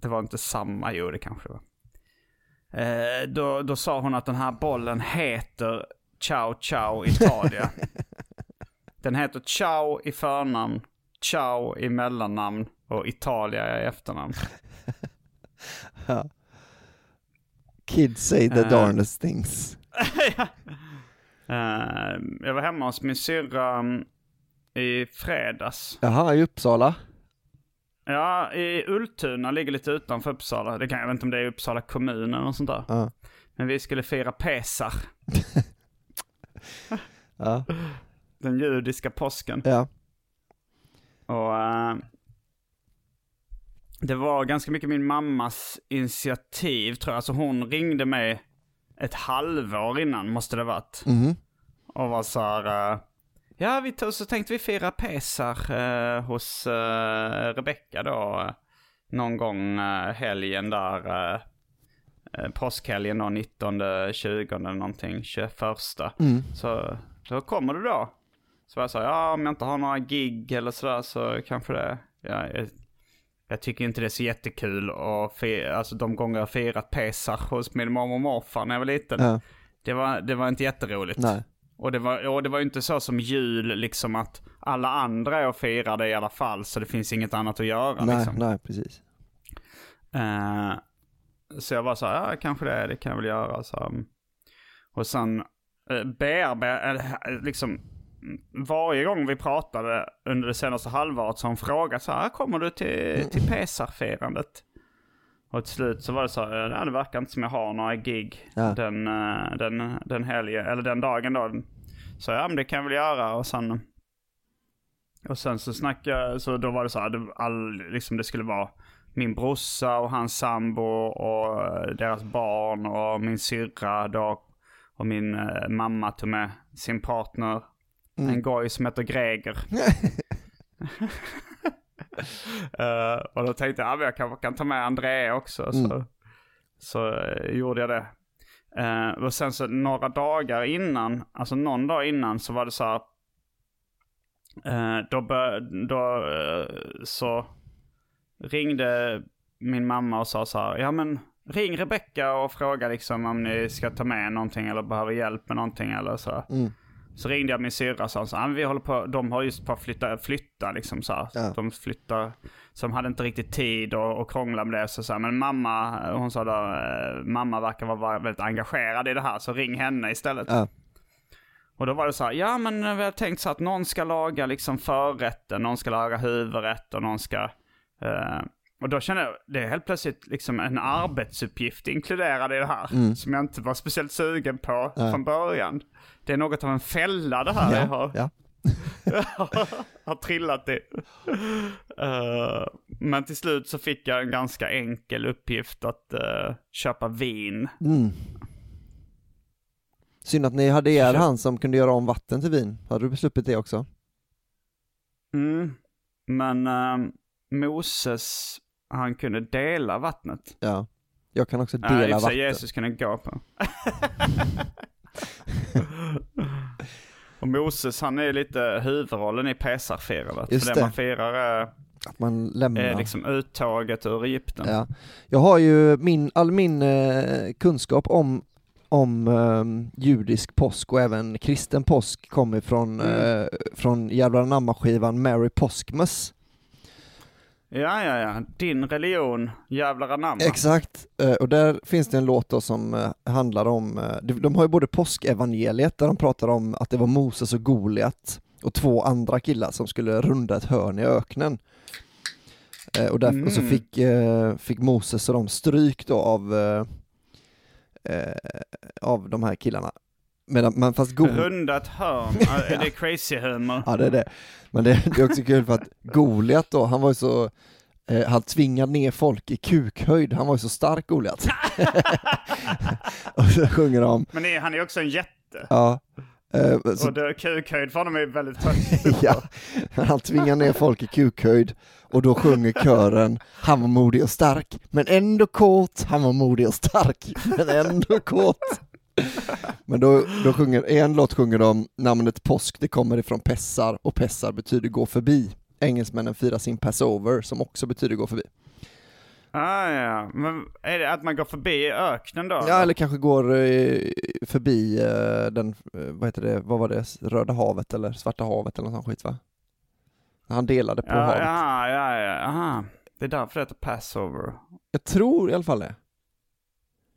Det var inte samma, jo det kanske var. Eh, då, då sa hon att den här bollen heter Ciao Ciao Italia. *laughs* den heter Ciao i förnamn, Ciao i mellannamn och Italia i efternamn. *laughs* Ja. Kids say the Eh. darnest things. *laughs* Eh, jag var hemma hos min syrra mm, i fredags. Jaha, i Uppsala? Ja, i Ultuna, ligger lite utanför Uppsala. Det kan, jag inte om det är Uppsala kommun eller något sånt där. Ja. Men vi skulle fira Pesar. *laughs* Ja. Den judiska påsken. Ja. Och eh, det var ganska mycket min mammas initiativ tror jag. Alltså hon ringde mig ett halvår innan måste det varit. Mhm. Och var så här, eh, ja vi tog, så tänkte vi fira Pesar eh, hos eh, Rebecca då. eh, någon gång eh, helgen där. Eh, eh, påskhelgen då, 19, 20 eller någonting, 21. Mm. Så då kommer du då. Så jag sa, ja om jag inte har några gig eller sådär så kanske det. Ja, jag, jag tycker inte det är så jättekul och fi- alltså de gånger jag firat Pesar hos min mormor och morfar när jag var liten. Ja. Det, var, det var inte jätteroligt. Nej. Och det, var, och det var ju inte så som jul liksom att alla andra är och firar det i alla fall så det finns inget annat att göra Nej, liksom. nej, precis. Eh, så jag var så här, ja kanske det, det kan jag väl göra. Så. Och sen uh, bearbetade, liksom mm, varje gång vi pratade under det senaste halvåret så har hon frågat så här, kommer du till, till Pesar-firandet? Och till slut så var det så "Nej, det verkar inte som jag har några gig Ja. den, eh, den, den helgen, eller den dagen då. Så ja, men det kan jag väl göra och sen och sen så snackade så då var det så här, det, all, liksom det skulle vara min brorsa och hans sambo och eh, deras barn och min syrra då. Och min eh, mamma tog med sin partner, en goj som heter Greger. *laughs* *laughs* *laughs* Eh, och då tänkte jag, ja, men jag kanske kan ta med André också. Så, Mm. så eh, gjorde jag det. Eh, och sen så några dagar innan, alltså någon dag innan så var det så här. då bör, då så ringde min mamma och sa så här, ja men ring Rebecca och fråga liksom om ni ska ta med någonting eller behöver hjälp med någonting eller så. Mm. Så ringde jag min syrra och sa så "Ah, vi håller på, de har just på att flytta, flytta liksom så här. Ja. De flyttar, så de hade inte riktigt tid och, och krångla med det. Så, så här, men mamma, hon sa då, eh, mamma verkar vara väldigt engagerad i det här så ring henne istället. Ja. Och då var det så här, ja men vi har tänkt så att någon ska laga liksom förrätten, någon ska laga huvudrätt och någon ska... Eh, och då kände jag, det är helt plötsligt liksom en arbetsuppgift inkluderad i det här. Mm. Som jag inte var speciellt sugen på Ja. från början. Det är något av en fälla det här jag har, Ja, *laughs* har trillat i. Eh, men till slut så fick jag en ganska enkel uppgift att eh, köpa vin. Mm. Synd att ni hade er han som kunde göra om vatten till vin. Hade du sluppit det också? Mm. Men eh, Moses, han kunde dela vattnet. Ja. Jag kan också dela sig vatten. Jesus kunde gå på. *laughs* Och Moses, han är lite huvudrollen i pesarfirandet. Just För det. det man firar är, Att man lämnar. är liksom uttaget ur Egypten. Ja. Jag har ju min, all min eh, kunskap om, om eh, judisk påsk och även kristen påsk kommer från, Mm. eh, från Jävlar anamma-skivan Mary Påskmus. Ja, ja, ja. Din religion, jävlar anamma. Exakt, eh, och där finns det en låt då som eh, handlar om, eh, de, har ju både påskevangeliet där de pratar om att det var Moses och Goliat och två andra killar som skulle runda ett hörn i öknen. Och, där, och så Mm. fick, fick Moses och de stryk då av, av de här killarna. Medan, men fast Goliat Runda ett hörn. Ja, *laughs* Är det crazy humor? Ja det är det. Men det, det är också kul för att Goliat då, han var ju så, eh, han tvingade ner folk i kukhöjd, han var ju så stark Goliat. *laughs* och så sjunger de, Men är, han är också en jätte. ja, eh, så, Och det- kukhöjd för honom är väldigt *laughs* högt. ja, han tvingar ner folk i kukhöjd och då sjunger kören, han var modig och stark, men ändå kåt, han var modig och stark, men ändå kåt. *laughs* Men då, då sjunger, i en låt sjunger de namnet påsk, det kommer ifrån pessar och pessar betyder gå förbi. Engelsmännen firar sin passover som också betyder gå förbi. Ah, ja. Men är det att man går förbi öknen då? Ja, eller kanske går eh, förbi eh, den, eh, vad heter det, vad var det, Röda havet eller Svarta havet eller något sånt skit va? Han delade på ja, havet. ja, ja, ja. Aha. Det är därför det heter Passover. Jag tror i alla fall det.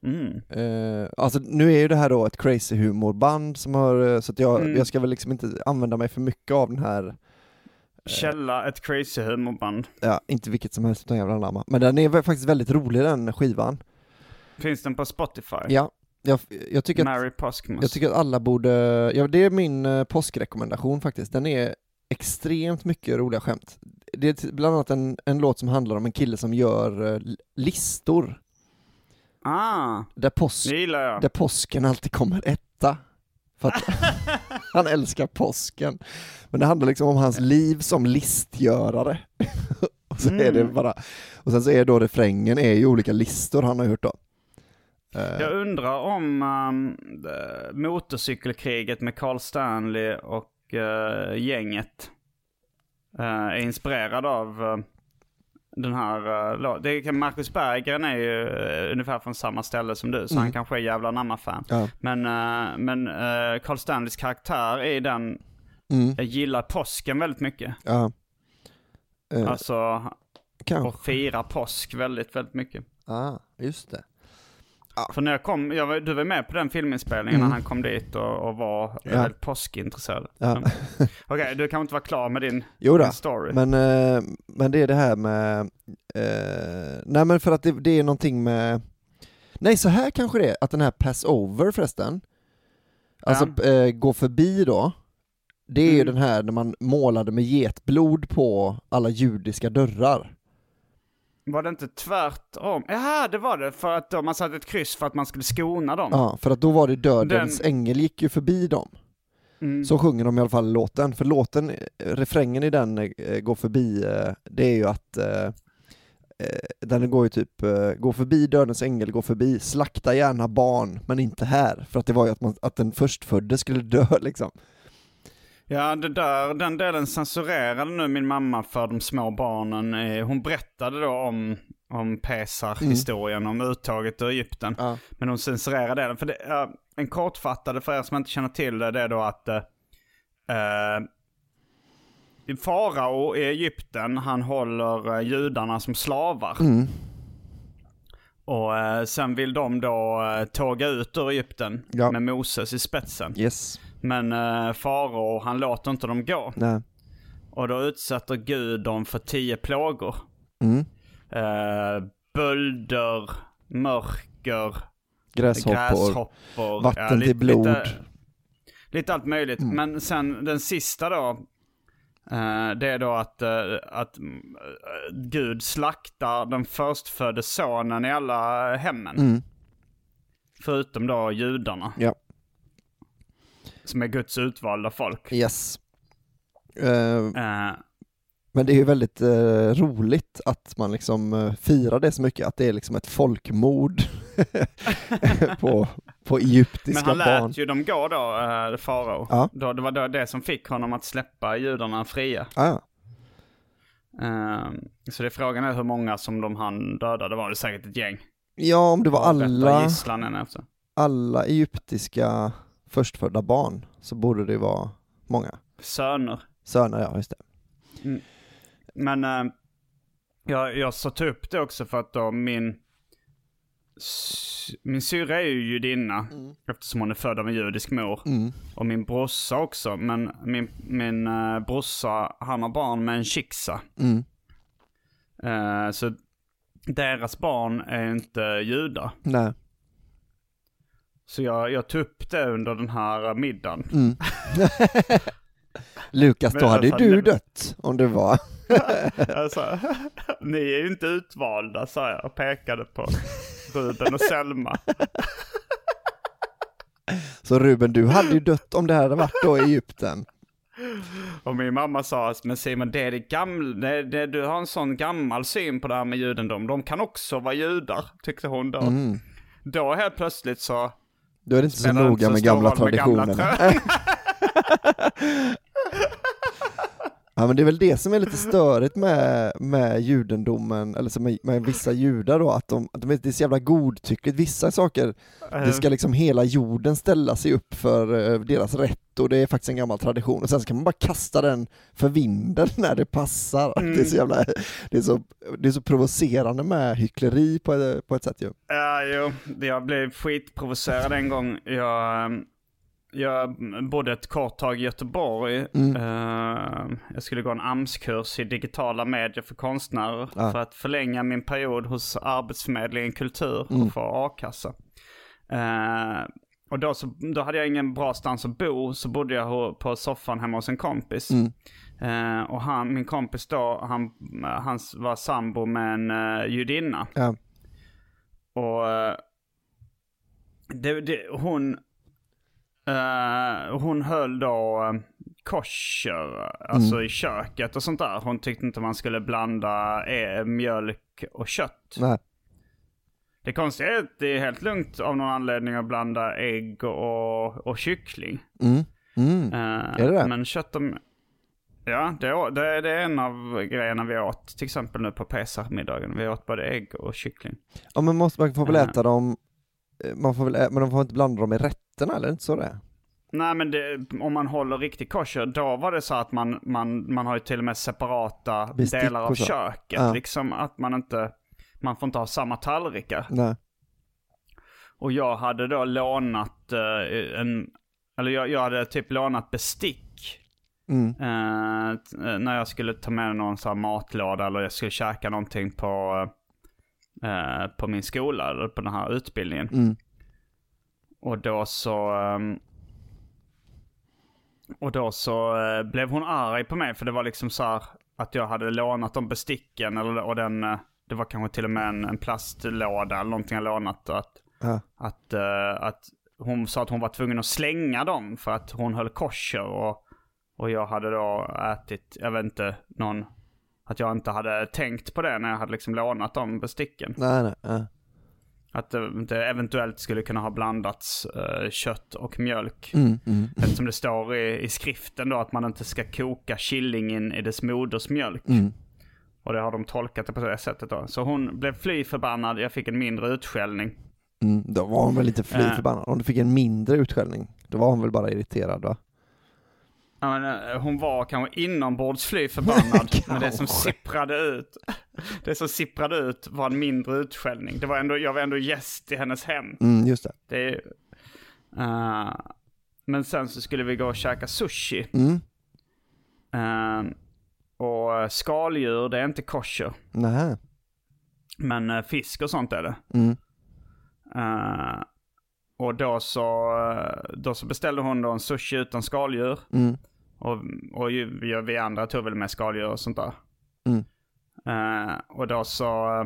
Mm. Eh, alltså nu är ju det här då ett crazy humorband som har, eh, så att jag, Mm. jag ska väl liksom inte använda mig för mycket av den här, Källa, ett crazy humorband. ja inte vilket som helst utan jävla anamma. Men den är faktiskt väldigt rolig den skivan. Finns den på Spotify? Ja, jag, jag tycker att Mary Påskmus. Jag tycker att alla borde, ja det är min eh, påskrekommendation faktiskt, den är extremt mycket roliga skämt. Det är bland annat en, en låt som handlar om en kille som gör eh, listor, Ah, där, påsk, det gillar jag. där påsken alltid kommer etta. För att *laughs* han älskar påsken. Men det handlar liksom om hans liv som listgörare. *laughs* och, så är det Mm. bara, och sen så är då refrängen är ju olika listor han har gjort då. Eh, Jag undrar om um, motorcykelkriget med Carl Stanley och eh, gänget eh, är inspirerad av eh, den här låten. Det är- Marcus Berggren är ju eh, ungefär från samma ställe som du, så Mm. han kanske är jävla namma-fan. Ja. Men, uh, men eh, Carl Stanleys karaktär i den Mm, eh, gillar påsken väldigt mycket. ja. Eh, Alltså, kanske. och firar påsk väldigt, väldigt mycket. Ah, just det. För när jag kom, jag var, du var med på den filminspelningen Mm. när han kom dit och, och var Ja. väldigt påskintresserad. Ja. *laughs* Okej, du kan inte vara klar med din, Jo då, din story. men, eh, men det är det här med, eh, nej men för att det, det är någonting med, nej så här kanske det är, att den här Passover förresten, alltså eh, gå förbi då, det är ju Mm. den här när man målade med getblod på alla judiska dörrar. Var det inte tvärtom? Jaha, det var det. För att då man satte ett kryss för att man skulle skona dem. Ja, för att då var det dödens Den- ängel gick ju förbi dem. Mm. Så sjunger de i alla fall låten, för låten, eh, refrängen i den eh, går förbi, eh, det är ju att eh, den går ju typ, eh, gå förbi dödens ängel, gå förbi, slakta gärna barn, men inte här, för att det var ju att, man, att den förstfödde skulle dö *laughs* liksom. Ja, det där, den delen censurerade nu min mamma för de små barnen. Eh, Hon berättade då om, om Pesar-historien, om uttaget ur Egypten. Ja. Men hon censurerade den. För det, en kortfattade för er som inte känner till det, det är då att eh, eh, farao i Egypten, han håller eh, judarna som slavar. Mm. Och eh, sen vill de då eh, tåga ut ur Egypten Ja. med Moses i spetsen. Yes. Men eh, farao, han låter inte dem gå. Nej. Och då utsätter Gud dem för tio plågor. Mm. Eh, bölder, mörker, Gräshoppor, gräshoppor, vatten ja, till blod. Lite, lite allt möjligt. Mm. Men sen den sista då. eh, det är då att, att mm, Gud slaktar den förstfödde sonen i alla hemmen. Mm. Förutom då judarna. Ja. Som är Guds utvalda folk. Yes. Eh, Eh, Men det är ju väldigt eh, roligt att man liksom firar det så mycket, att det är liksom ett folkmord *laughs* på, på Men egyptiska han lät barn. ju dem gå då, äh, farao. Ja. Då, det var då det som fick honom att släppa judarna fria. Ah, ja. Ehm, så det är frågan är hur många som de han dödade. Det var det säkert ett gäng. ja, om det var alla, efter. alla egyptiska förstfödda barn så borde det vara många. Söner. Söner, ja just det. Men äh, jag, jag satte upp det också för att då min... Min syrra är ju judinna. Eftersom hon är född av en judisk mor. Mm. Och min brorsa också. Men min, min uh, brorsa, han har barn med en. Mm. Eh, så deras barn är inte judar. Nej. Så jag, jag tog upp det under den här middagen. Mm. *laughs* Lukas, då hade ju alltså, du dött om det var. *laughs* alltså, *laughs* ni är ju inte utvalda, sa jag och pekade på Ruben och Selma. Så Ruben, du hade ju dött om det här hade varit då i Egypten. Och min mamma sa, men Simon, det är det gamla, det, det, du har en sån gammal syn på det här med judendom. De kan också vara judar, tyckte hon då. Mm. Då helt plötsligt så... Då är det inte så spelar noga med gamla traditioner. *laughs* *laughs* Ja men det är väl det som är lite störigt med, med judendomen, eller med, med vissa judar då, att de, att de är, det är så jävla godtyckligt, vissa saker, det ska liksom hela jorden ställa sig upp för eh, deras rätt och det är faktiskt en gammal tradition och sen så kan man bara kasta den för vinden *laughs* när det passar. Mm. *laughs* Det, är så jävla, det, är så, det är så provocerande med hyckleri på, på ett sätt ju. Ja, jo. Jag blev skitprovocerad en gång. Jag, ehm, jag bodde ett kort tag i Göteborg. Mm. Eh, Jag skulle gå en AMS-kurs i digitala medier för konstnärer. Ja. För att förlänga min period hos Arbetsförmedlingen Kultur Mm. och få a-kassa. Eh, och då, så, då hade jag ingen bra stans att bo, så bodde jag på soffan hemma hos en kompis. Mm. Eh, och han, min kompis då, han, han var sambo med en uh, judinna. Ja. Och det, det, hon, eh, hon höll då uh, kosher, alltså Mm. i köket och sånt där. Hon tyckte inte man skulle blanda eh, mjölk och kött. Nej. Det konstiga är att det är helt lugnt av någon anledning att blanda ägg och, och kyckling. Mm. Mm. Eh, Är det det? Men kött och... Ja, det, det, det är en av grejerna vi åt. Till exempel nu på Pesach-middagen. Vi åt både ägg och kyckling. Ja men måste, man får väl äta dem, eh, man får väl, ä- men de får inte blanda dem i rätterna eller? Inte så det är? Nej men det, om man håller riktig kosher, då var det så att man, man, man har ju till och med separata Bestick delar av köket. Ja. Liksom att man inte, man får inte ha samma tallrikar. Nej. Och jag hade då lånat eh, en, eller jag, jag hade typ lånat bestick. Mm. eh, eh, när jag skulle ta med någon sån här matlåda eller jag skulle käka någonting på, eh, på min skola eller på den här utbildningen. Mm. Och då så... ehm, och då så eh, blev hon arg på mig för det var liksom så här att jag hade lånat de besticken eller, och den... eh, det var kanske till och med en, en plastlåda eller någonting jag lånat. Att, Ja. att, eh, att hon sa att hon var tvungen att slänga dem för att hon höll kosher och, och jag hade då ätit, jag vet inte, någon, att jag inte hade tänkt på det när jag hade liksom lånat de besticken. Nej, nej. nej. Att det eventuellt skulle kunna ha blandats eh, kött och mjölk. Mm, mm. Eftersom det står i, i skriften då att man inte ska koka killingen i dess moders mjölk. Mm. Och det har de tolkat det på det sättet då. Så hon blev fly förbannad, jag fick en mindre utskällning. Mm, då var hon väl lite fly Eh. förbannad. Om du fick en mindre utskällning, då var hon väl bara irriterad va? Ja, men, eh, hon var kanske inombords fly förbannad. *laughs* men det som sipprade ut, *laughs* det som sipprade ut var en mindre utskällning. Det var ändå, jag var ändå gäst i hennes hem. Mm, just det. Det eh, men sen så skulle vi gå och käka sushi. Mm. Eh, och skaldjur, det är inte kosher. Nähä. Men eh, fisk och sånt är det. Mm. Och då så, då så beställde hon då en sushi utan skaldjur. Mm. Och, och ju, vi, andra tog väl med skaldjur och sånt där. Mm. Eh, och då så...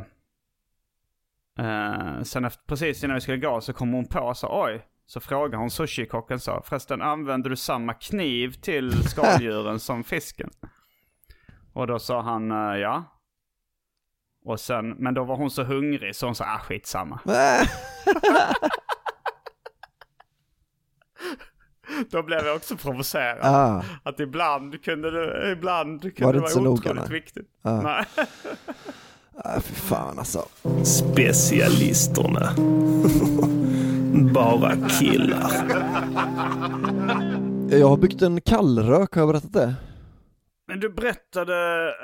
eh, sen efter, precis innan vi skulle gå så kom hon på och sa oj. Så frågade hon sushikocken så. Förresten använder du samma kniv till *laughs* skaldjuren som fisken? Och då sa han eh, ja. Och sen, men då var hon så hungrig så hon sa ah skitsamma. *laughs* *laughs* *laughs* Då blev jag också provocerad. Ah. Att ibland kunde det, ibland kunde Var det det vara noga, otroligt nej? viktigt. Ah. Nej. Äh, för fan alltså. Specialisterna. *laughs* Bara killar. Jag har byggt en kallrök, har jag berättat det? Men du berättade,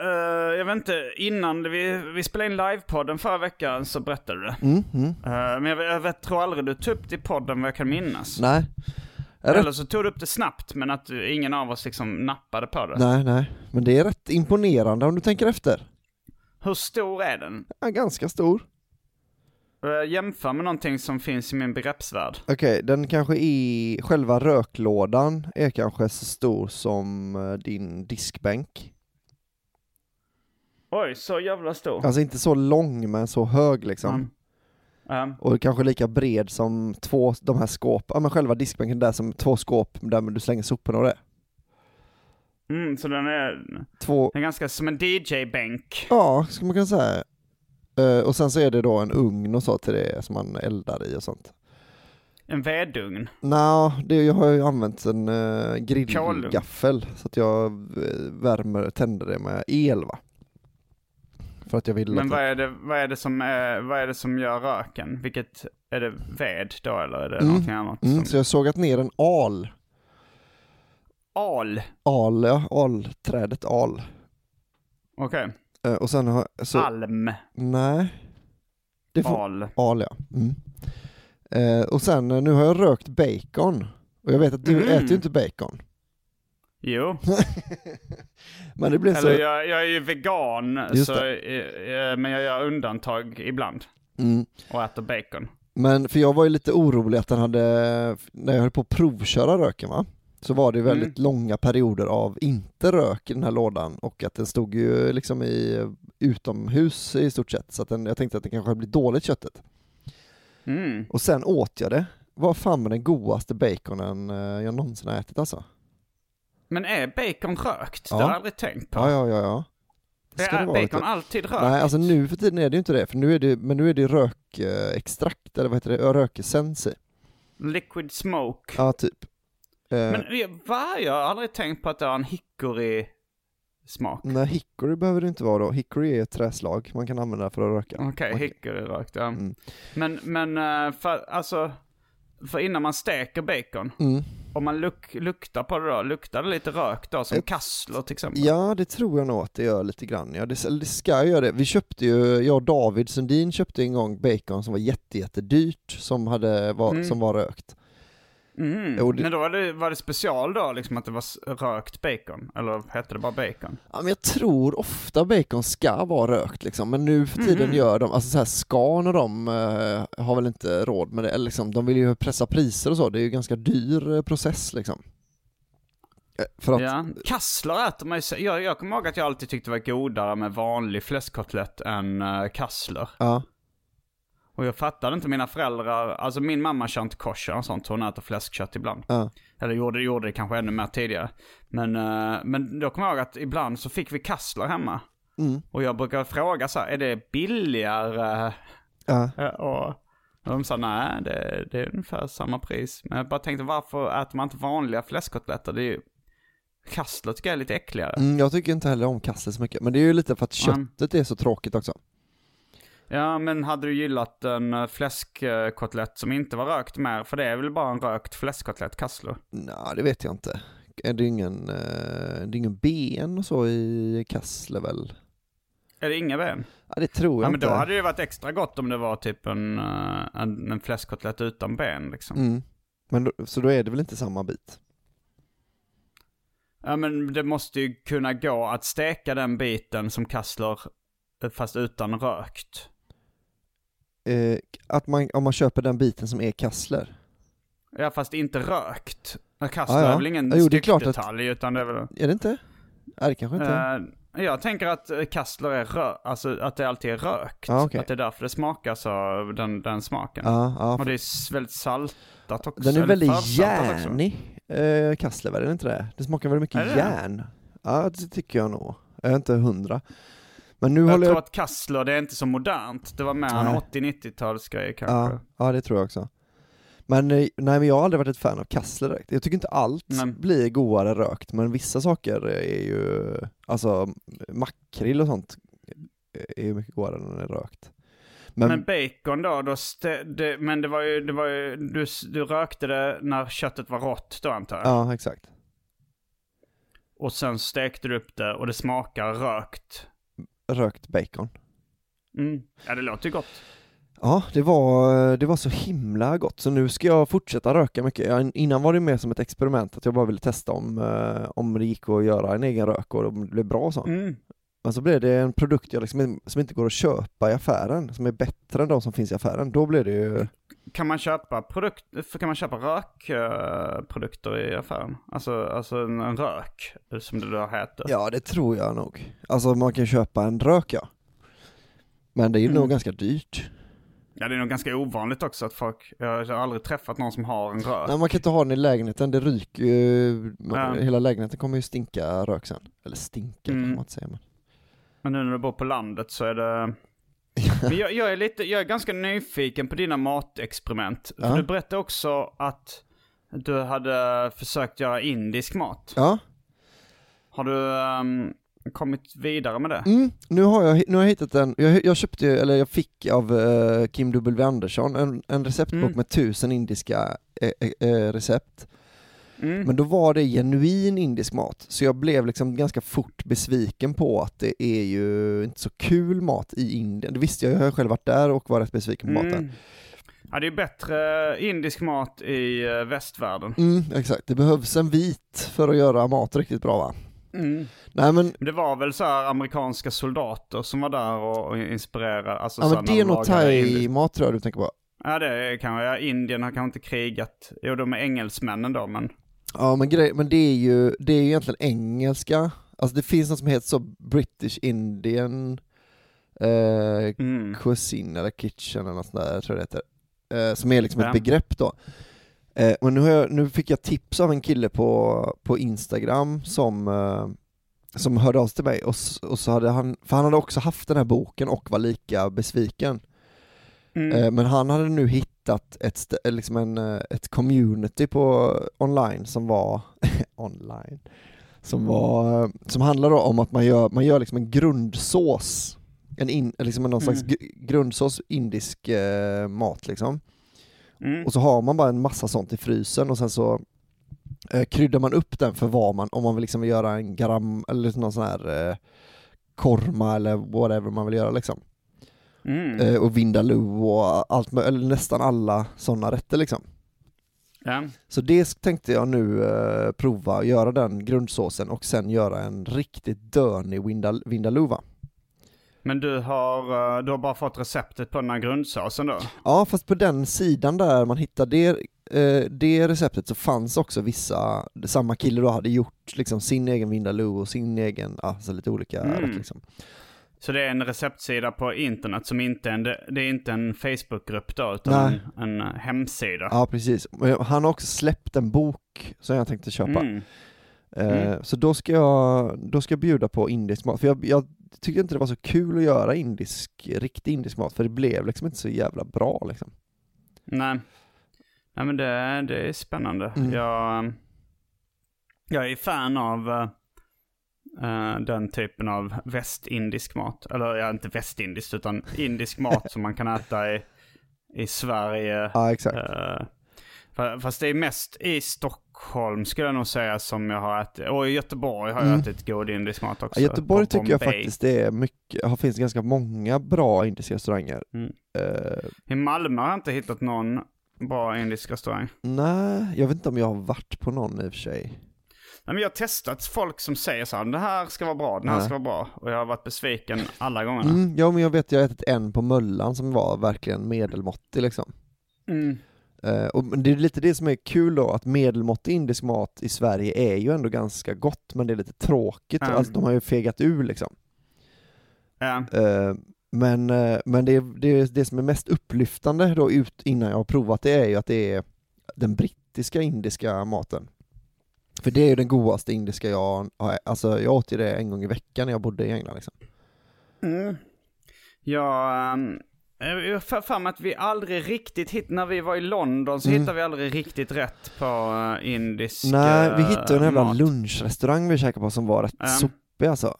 eh, jag vet inte, innan vi, vi spelade in livepodden förra veckan så berättade du det. Mm, mm. Eh, men jag, jag vet, tror aldrig du tog upp det i podden vad jag kan minnas. Nej. Eller det... så tog du upp det snabbt men att ingen av oss liksom nappade på det. Nej, nej. Men det är rätt imponerande om du tänker efter. Hur stor är den? Ja, ganska stor. Uh, jämför med någonting som finns i min begreppsvärld. Okej, den kanske är, själva röklådan är kanske så stor som eh, din diskbänk. Oj, så jävla stor. Alltså inte så lång men så hög liksom. Mm. Um, Och kanske lika bred som två, de här skåp, ja men själva diskbänken där som två skåp där du slänger soporna och det. mm, så den är, Två, den är ganska som en DJ-bänk. ja, ska man kunna säga. Eh, och sen så är det då en ugn och så till det som man eldar i och sånt. En vedugn. Nå, det, jag har ju använt en uh, grillgaffel så att jag eh, värmer, tänder det med el va. För att jag vill Men att vad är, det, vad, är det som är, vad är det som gör röken? Vilket, är det ved då eller är det Mm, någonting annat? mm, som, Så jag sågat ner en al. Al? Al, ja, alträdet al. Okej. Eh, och sen har så, Alm? Nej. Det får, Al? al ja. Mm. Eh, och sen eh, nu har jag rökt bacon. Och jag vet att du Mm. äter ju inte bacon. Jo. *laughs* Men det blir så... Eller jag, jag är ju vegan, så, eh, eh, men jag gör undantag ibland. Mm. Och äter bacon. Men för jag var ju lite orolig att den hade, när jag höll på att provköra röken va, så var det ju väldigt Mm. långa perioder av inte rök i den här lådan och att den stod ju liksom i utomhus i stort sett, så att den, jag tänkte att det kanske hade blivit dåligt köttet. Mm. Och sen åt jag det. Vad fan med den godaste baconen eh, jag någonsin har ätit alltså. Men är bacon rökt? Ja. Det har jag aldrig tänkt på. Ja, ja, ja, ja. Det är ska det vara, bacon du. alltid rökt? Nej, alltså nu för tiden är det ju inte det, för nu är det, men nu är det rökextrakt, eller vad heter det, rökessens i. Liquid smoke? Ja, typ. Eh, Men eh, va? Jag har aldrig tänkt på att det har en hickory-smak. Nej, hickory behöver det inte vara då. Hickory är ett träslag man kan använda för att röka. Okej, Man- hickory rökt, ja. Mm. Men, men eh, för, alltså, för innan man steker bacon, Mm. Om man luk, luktar på det då, luktar det lite rök då, som kassler till exempel? Ja, det tror jag nog att det gör lite grann. Ja, det, det ska göra det. Vi köpte ju, jag och David Sundin köpte en gång bacon som var jätte, jättedyrt, som, hade, var, Mm. som var rökt. Mm. Det- Men då var det, var det special då, liksom att det var rökt bacon? Eller hette det bara bacon? Ja, men jag tror ofta bacon ska vara rökt liksom, men nu för tiden Mhm. gör de, alltså så här Scan och de eh, har väl inte råd med det, eller liksom, de vill ju pressa priser och så, det är ju ganska dyr eh, process liksom. Eh, För att, Ja. Kassler äter man ju, jag, jag kommer ihåg att jag alltid tyckte det var godare med vanlig fläskkotlett än uh, kassler. ja. Och jag fattade inte mina föräldrar, alltså min mamma kör inte kosher och sånt, hon äter fläskkött ibland. Ja. Eller gjorde, gjorde det kanske ännu mer tidigare. Men, eh, men då kommer jag ihåg att ibland så fick vi kassler hemma. Mm. Och jag brukar fråga så här, är det billigare? Eh, Och, de sa nej, det, det är ungefär samma pris. Men jag bara tänkte varför äter man inte vanliga fläskkotletter? Det är ju, kassler tycker jag är lite äckligare. Mm, jag tycker inte heller om kassler så mycket, men det är ju lite för att Mm. köttet är så tråkigt också. Ja, men hade du gillat en eh, fläskkotlett som inte var rökt mer? För det är väl bara en rökt fläskkotlett, kassler? Nej, det vet jag inte. Är det ingen, eh, det är ingen ben och så i kassler väl? Är det inga ben? Ja, det tror jag Ja, men inte. då hade det varit extra gott om det var typ en, eh, en, en fläskkotlett utan ben liksom. Mm. Men då, så då är det väl inte samma bit? Ja, men det måste ju kunna gå att steka den biten som kassler fast utan rökt. Eh, att man, om man köper den biten som är kassler? Ja, fast inte rökt. Kassler Ja, ja. är väl ingen jo, klart att- styckdetalj, utan det är väl... Är det inte? Nej, det kanske inte är. Eh, jag tänker att eh, kassler är rö alltså att det alltid är rökt. Ja, okej. Att det är därför det smakar så, den, den smaken. Ja, ja. Och det är väldigt saltat också. Den är väldigt järnig, eh, kassler är det inte det? Det smakar väldigt mycket järn. Ja, det tycker jag nog. Jag är inte hundra. Men nu Jag håller tror jag... att kassler, det är inte så modernt. Det var mer en Nej. 80-90-talsgrej kanske. Ja, ja, det tror jag också. Men eh, nej, men jag har aldrig varit ett fan av kassler direkt. Jag tycker inte allt Nej. blir godare rökt, men vissa saker är ju, alltså makrill och sånt är ju mycket godare när det är rökt. Men, Men bacon då, då stä- det, men det var ju, det var ju du, du rökte det när köttet var rått då antar jag? ja, exakt. Och sen stekte du upp det och det smakar rökt. Rökt bacon. Mm. Ja, det låter gott. Ja, det var, det var så himla gott, så nu ska jag fortsätta röka mycket. Jag, innan var det mer som ett experiment, att jag bara ville testa om, eh, om det gick att göra en egen rök och om det blev bra så. Mm. Men så blev det en produkt jag liksom, som inte går att köpa i affären, som är bättre än de som finns i affären. Då blev det ju, Kan man köpa produkt, kan man köpa rökprodukter i affären? Alltså, alltså en, en rök, som det då heter. ja det tror jag nog. Alltså man kan köpa en rök ja. Men det är ju Mm. nog ganska dyrt. Ja, det är nog ganska ovanligt också att folk, jag har aldrig träffat någon som har en rök. Nej man kan inte ha den i lägenheten, det ryker ju, Ja. hela lägenheten kommer ju stinka rök sen. Eller stinka Mm. kan man inte säga men. Men nu när du bor på landet så är det... Men jag, jag är lite, jag är ganska nyfiken på dina matexperiment. För Ja. du berättade också att du hade försökt göra indisk mat. Ja, Har du ehm, kommit vidare med det? Mm, nu har jag, nu har jag hittat en, jag, jag köpte, eller jag fick av eh, Kim W Andersson en, en receptbok Mm. med tusen indiska eh, eh, recept. Mm. Men då var det genuin indisk mat, så jag blev liksom ganska fort besviken på att det är ju inte så kul mat i Indien. Det visste jag, jag har själv varit där och var rätt besviken på maten. Mm. Ja, det är bättre indisk mat i eh, västvärlden. Mm, exakt, det behövs en vit för att göra mat riktigt bra va? Mm. Nej men, Det var väl så amerikanska soldater som var där och, inspirerade. Alltså ja, men det är nog thai-mat tror jag du tänker på. Ja det är kanske, ja, Indien har kanske inte krigat. Jo de är engelsmännen då men. Ja men, grej, men det är ju, det är ju egentligen engelska, alltså det finns något som heter så British Indian eh, Mm. cuisine eller kitchen eller något sånt där, jag tror det heter. Eh, som är liksom Ja. ett begrepp då. Eh, men nu, jag, nu fick jag tips av en kille på, på Instagram som, eh, som hörde av sig till mig och, och så hade han, för han hade också haft den här boken och var lika besviken. Mm. Eh, Men han hade nu hittat ett, st- eh, liksom en, eh, ett community på online som var *laughs* online som var, som handlar om att man gör, man gör liksom en grundsås en in, liksom någon slags Mm. gr- grundsås indisk eh, mat liksom. Mm. Och så har man bara en massa sånt i frysen och sen så eh, kryddar man upp den för vad man, om man vill liksom göra en garam eller någon sån här eh, korma eller whatever man vill göra liksom. Mm. Eh, och vindaloo och allt, eller nästan alla sådana rätter liksom. Ja. Så det tänkte jag nu eh, prova, göra den grundsåsen och sen göra en riktigt dönig vindal- vindaloo? Men du har, eh, du har bara fått receptet på den här grundsåsen då? Ja, fast på den sidan där man hittar det, eh, det receptet så fanns också vissa, samma kille då hade gjort liksom sin egen vindaloo och sin egen, alltså lite olika Mm. rätt liksom. Så det är en receptsida på internet som inte är en, det är inte en Facebookgrupp då, utan Nej. en, en hemsida. Ja, precis. Han har också släppt en bok som jag tänkte köpa. Mm. Eh, Mm. Så då ska, jag, då ska jag bjuda på indisk mat, för jag, jag tyckte inte det var så kul att göra indisk, riktig indisk mat, för det blev liksom inte så jävla bra liksom. Nej. Nej men det, det är spännande. Mm. Jag, jag är fan av eh, den typen av västindisk mat. Eller ja, inte västindisk utan indisk mat som man kan äta i, i Sverige. *laughs* Ja, exakt. Fa- fast det är mest i Stockholm skulle jag nog säga som jag har ätit. Och i Göteborg har jag Mm. ätit god indisk mat också. Ja, Göteborg tycker jag faktiskt det är mycket, har finns ganska många bra indiska restauranger. Mm. Eh, I Malmö har jag inte hittat någon bra indisk restaurang. nej, jag vet inte om jag har varit på någon i och för sig. Nej, men jag har testat folk som säger så här, det här ska vara bra, det här Nej. ska vara bra. Och jag har varit besviken alla gångerna. Mm, ja men jag vet, jag har ätit en på Möllan som var verkligen medelmåttig liksom. Mm. Eh, och det är lite det som är kul då, att medelmåttig indisk mat i Sverige är ju ändå ganska gott, men det är lite tråkigt, Ja. alltså de har ju fegat ur liksom. Eh, men eh, men det, det, det som är mest upplyftande då ut innan jag har provat det är ju att det är den brittiska indiska maten. För det är ju den godaste indiska jag har, alltså jag åt ju det en gång i veckan när jag bodde i England liksom. Mm. Ja, um, jag har för att vi aldrig riktigt hitt när vi var i London så Mm. hittade vi aldrig riktigt rätt på uh, indisk Nej, vi eh, hittade en jävla mat. lunchrestaurang vi käkade på som var rätt Ja. sopig alltså.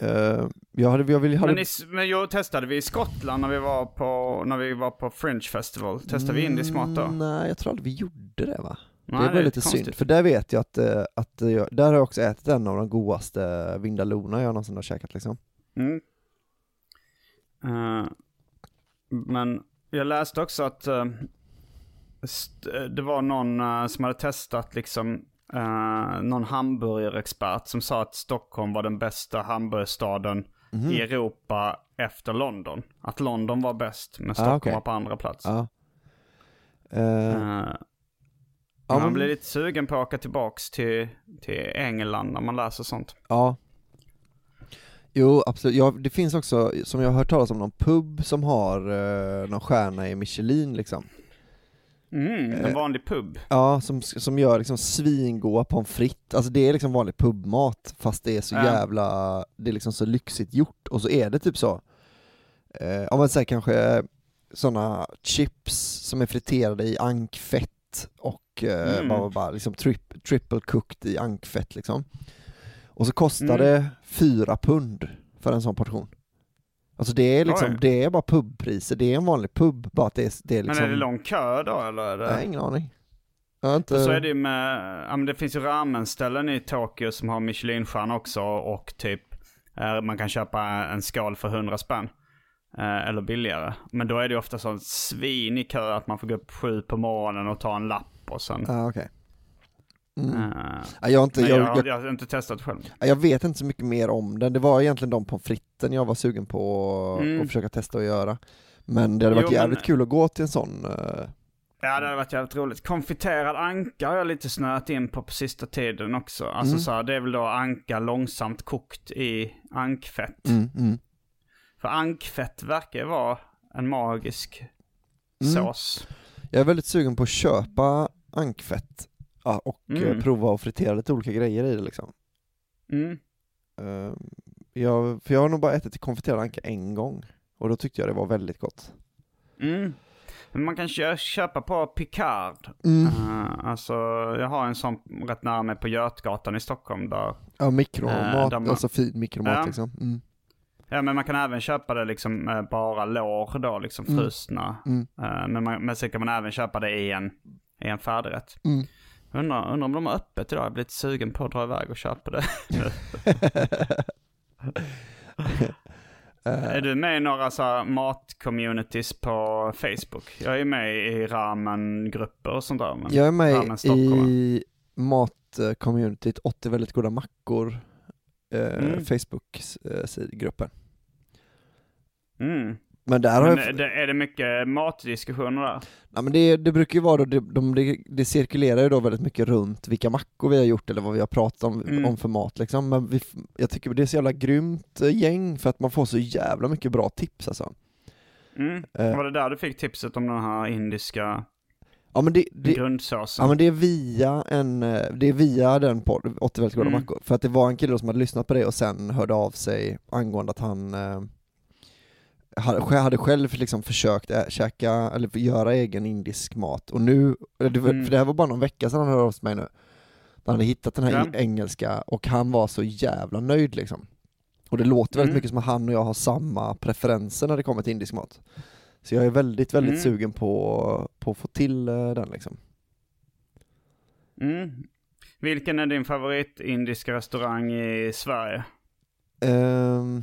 Eh, jag hade, jag ville, hade... Men, i, men jo, testade vi i Skottland när vi var på, när vi var på Fringe Festival? Testade vi indisk mat då? Mm, Nej, jag tror aldrig vi gjorde det va? Nej, det var det lite konstigt. synd, för där vet jag att, eh, att jag, där har jag också ätit en av de godaste vindalona jag någonsin har käkat liksom. Mm. Eh, men jag läste också att st- det var någon eh, som hade testat liksom uh, någon hamburgerexpert som sa att Stockholm var den bästa hamburgerstaden Mhm. i Europa efter London. Att London var bäst men Ah, Stockholm okej. var på andra plats. Ja. Eh, Eh, ja, man blir lite sugen på att åka tillbaks till, till England när man läser sånt. Ja. Jo, absolut. Ja, det finns också, som jag har hört talas om, någon pub som har eh, någon stjärna i Michelin liksom. Mm, en Eh, vanlig pub. Ja, som, som gör liksom svingoda pommes frites. Alltså det är liksom vanlig pubmat, fast det är så Ja. jävla, det är liksom så lyxigt gjort. Och så är det typ så, eh, om man säger kanske sådana chips som är friterade i ankfett och eh, Mm. bara, bara liksom trip, triple cooked i ankfett liksom. Och så kostar Mm. det fyra pund för en sån portion. Alltså det är liksom, Oj. det är bara pubpriser, det är en vanlig pub, bara att det är, det är liksom... Men är det lång kö då eller? Är det... Har ingen aning. Inte... Så är det ju med, ja men det finns ju ramenställen i Tokyo som har Michelinstjärna också och typ eh, man kan köpa en skål för 100 spänn. Eh, eller billigare. Men då är det ofta sån svin i kö att man får gå upp sju på morgonen och ta en lapp och sen. Ja, okej. Mm. Ja, jag, har inte, men jag, jag, jag, har inte testat själv. ja, jag vet inte så mycket mer om den, det var egentligen de pommes fritesen jag var sugen på att Mm. att försöka testa att göra. Men det hade varit Jo, men- jävligt kul att gå till en sån, eh, Ja det hade varit jävligt roligt. Konfiterad anka har jag lite snöat in på på sista tiden också. Alltså Mm. så här, det är väl då anka långsamt kokt i ankfett. mm, mm. För ankfett verkar vara en magisk Mm. sås. Jag är väldigt sugen på att köpa ankfett ja, och eh, Mm. prova att fritera lite olika grejer i det liksom. Mm. Eh, jag, för jag har nog bara ätit konfiterad anka en gång, och då tyckte jag det var väldigt gott. Mm. Man kan kö- köpa på Picard. Mm. Eh, alltså jag har en sån rätt nära mig på Götgatan i Stockholm där. Ja, mikromat, Eh, där man- alltså fin mikromat Ja. liksom. Mm. Ja men man kan även köpa det liksom eh, bara lår då, liksom Mm. frusna. Mm. Eh, men, man, men sen kan man även köpa det i en, i en färdigrätt. Mm. Undrar, undrar om de har öppet idag, jag blir lite sugen på att dra iväg och köpa det. Eh, *laughs* *laughs* är du med i några så mat-communities på Facebook? Jag är med i ramen-grupper och sånt där. Men Jag är med i matcommunityt 80 väldigt goda mackor, eh, Mm. Facebook-gruppen. Mm. Men där har Men jag... är det, mycket matdiskussioner där? Ja, men det, det brukar ju vara då, det, de, det, det cirkulerar ju då väldigt mycket runt vilka mackor vi har gjort eller vad vi har pratat om, Mm. om för mat liksom. Men vi, jag tycker det är så jävla grymt eh, gäng för att man får så jävla mycket bra tips alltså. Mm. Eh. Var det där du fick tipset om den här indiska Ja men det, det, grundsåsen? ja, men det är via en, eh, det är via den podden, 80 väldigt goda Mm. mackor. För att det var en kille som hade lyssnat på det och sen hörde av sig angående att han eh, hade, själv liksom försökt ä, käka, eller göra egen indisk mat och nu, Mm. för det här var bara någon vecka sedan han hörde av sig mig nu. Han hade hittat den här Ja. i- engelska och han var så jävla nöjd liksom. Och det låter väldigt Mm. mycket som att han och jag har samma preferenser när det kommer till indisk mat. Så jag är väldigt, väldigt Mm. sugen på, på att få till eh, den liksom. Mm. Vilken är din favorit indiska restaurang i Sverige? Ehm,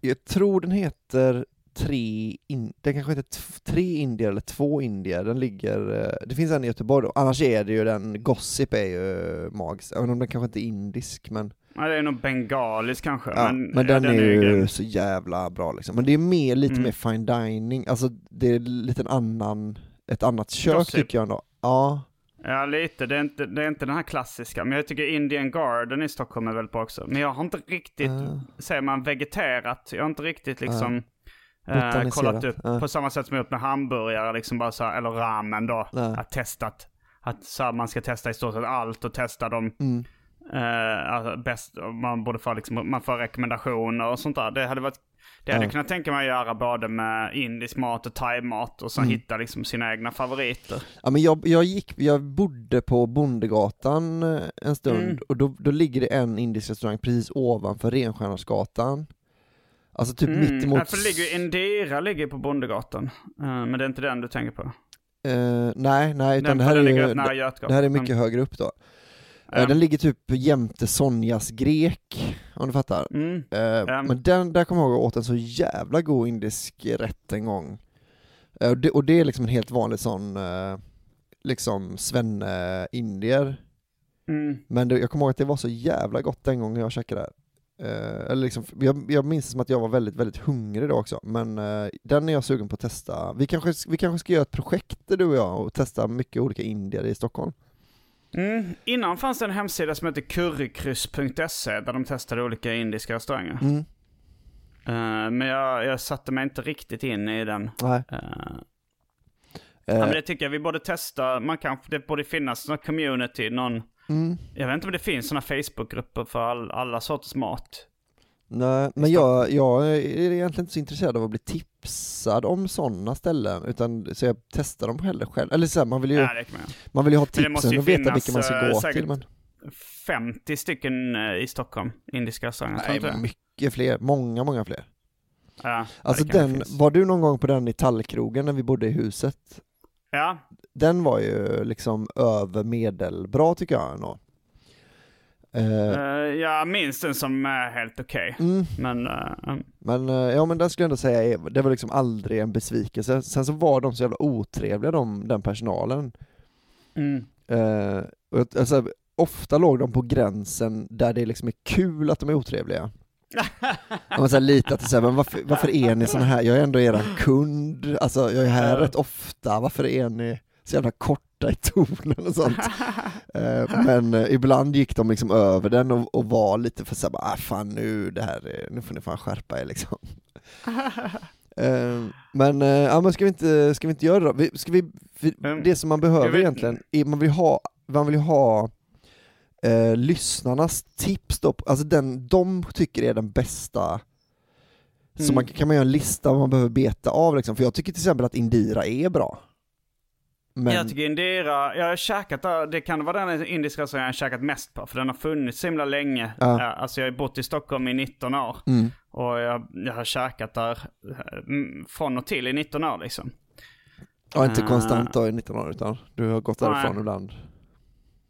jag, tror den heter tre, in, den kanske heter tre indier eller två indier, den ligger, eh, det finns en i Göteborg då, annars är det ju den, Gossip är ju magisk, även om den kanske inte är indisk men, Ja, det är nog bengalisk kanske. ja, men, men, ja, den, är ju grym. så jävla bra liksom. Men det är mer, lite Mm. mer fine dining, alltså det är lite en annan, ett annat kök Gossip. tycker jag ändå. Ja, Ja, lite. Det är, inte, det är inte den här klassiska. Men jag tycker Indian Garden i Stockholm är väldigt bra också. Men jag har inte riktigt, Ah. säger man vegeterat, jag har inte riktigt liksom eh, Botaniserat, kollat upp ah. på samma sätt som jag gjort med hamburgare, liksom bara så här, eller ramen då. Nej. Att testat. Att så här, man ska testa i stort sett allt och testa dem. mm. Eh, alltså bäst, man borde få liksom, man får rekommendationer och sånt där. Det hade varit, det hade Ja. jag kunnat tänka mig att göra både med indisk mat och thai-mat och sen Mm. hitta liksom sina egna favoriter. Ja men jag, jag gick, jag bodde på Bondegatan eh, en stund Mm. och då, då ligger det en indisk restaurang precis ovanför Renstjärnersgatan Alltså typ Mm, mitt emot... ja, för det ligger, Indira ligger på Bondegatan. Eh, men det är inte den du tänker på. Eh, nej, nej, utan Den- det här, är ju, det, här är mycket högre upp då. Ja. Den ligger typ jämte Sonjas grek, om du fattar. Mm. Ja. Men den, där kommer jag ihåg att jag åt en så jävla god indisk rätt en gång. Och, det, och det är liksom en helt vanlig sån, eh, liksom svenne-indier. Mm. Men det, jag kommer ihåg att det var så jävla gott den gången jag käkade där. Eller liksom, jag, jag minns som att jag var väldigt, väldigt hungrig då också, men den är jag sugen på att testa. Vi kanske, vi kanske ska göra ett projekt du och jag och testa mycket olika indier i Stockholm. Mm. Innan fanns det en hemsida som hette currykryss.se där de testade olika indiska restauranger. Mm. Eh, men jag, jag satte mig inte riktigt in i den. Nej. Eh, ja, men det tycker jag vi borde testa. Man kan, det borde finnas någon community, någon... mm. Jag vet inte om det finns sådana Facebookgrupper för all, alla sorters mat. Nej, men jag, jag är egentligen inte så intresserad av att bli tipsad om sådana ställen, utan så jag testar dem hellre själv. Eller så här, man vill ju, kan man vill ju ha tipsen ju och veta vilka man ska eh, gå till. Men... 50 stycken eh, i Stockholm, indiska restauranger. Nej, inte mycket fler, många, många fler. Ja, Alltså den, finns. var du någon gång på den i Tallkrogen när vi bodde i huset? Ja, Den var ju liksom över medelbra tycker jag ändå. Eh, eh, jag minns den som eh, helt okej. mm, Men, mm. men eh, ja men den skulle jag ändå säga, är- det var liksom aldrig en besvikelse. Sen så var de så jävla otrevliga de, den personalen. Mm. Och, alltså, ofta låg de på gränsen där det liksom är kul att de är otrevliga. Om man säger lite att det är så här, men varför, varför är ni såna här, jag är ändå eran kund, alltså jag är här rätt ofta, varför är ni så jävla korta i tonen och sånt? *laughs* Eh, men eh, ibland gick de liksom över den och, och var lite för såhär, ah, fan nu, det här, är- nu får ni fan skärpa er liksom. *laughs* Eh, men, ja men ska vi inte, ska vi inte göra det då? Ska vi, det som man behöver egentligen, är, man vill ha, man vill ju ha eh, lyssnarnas tips då, alltså den de tycker är den bästa så Mm. man, kan man göra en lista vad man behöver beta av liksom, för jag tycker till exempel att Indira är bra. Men, Jag tycker Indira, jag har käkat där, det kan vara den indiska restaurangen jag har käkat mest på, för den har funnits så himla länge. Ja. Ja, Alltså jag har bott i Stockholm i 19 år. mm, Och jag, jag har käkat där mm, från och till i 19 år liksom. ja, inte Ah. konstant då i 19 år utan du har gått därifrån Nej. ibland.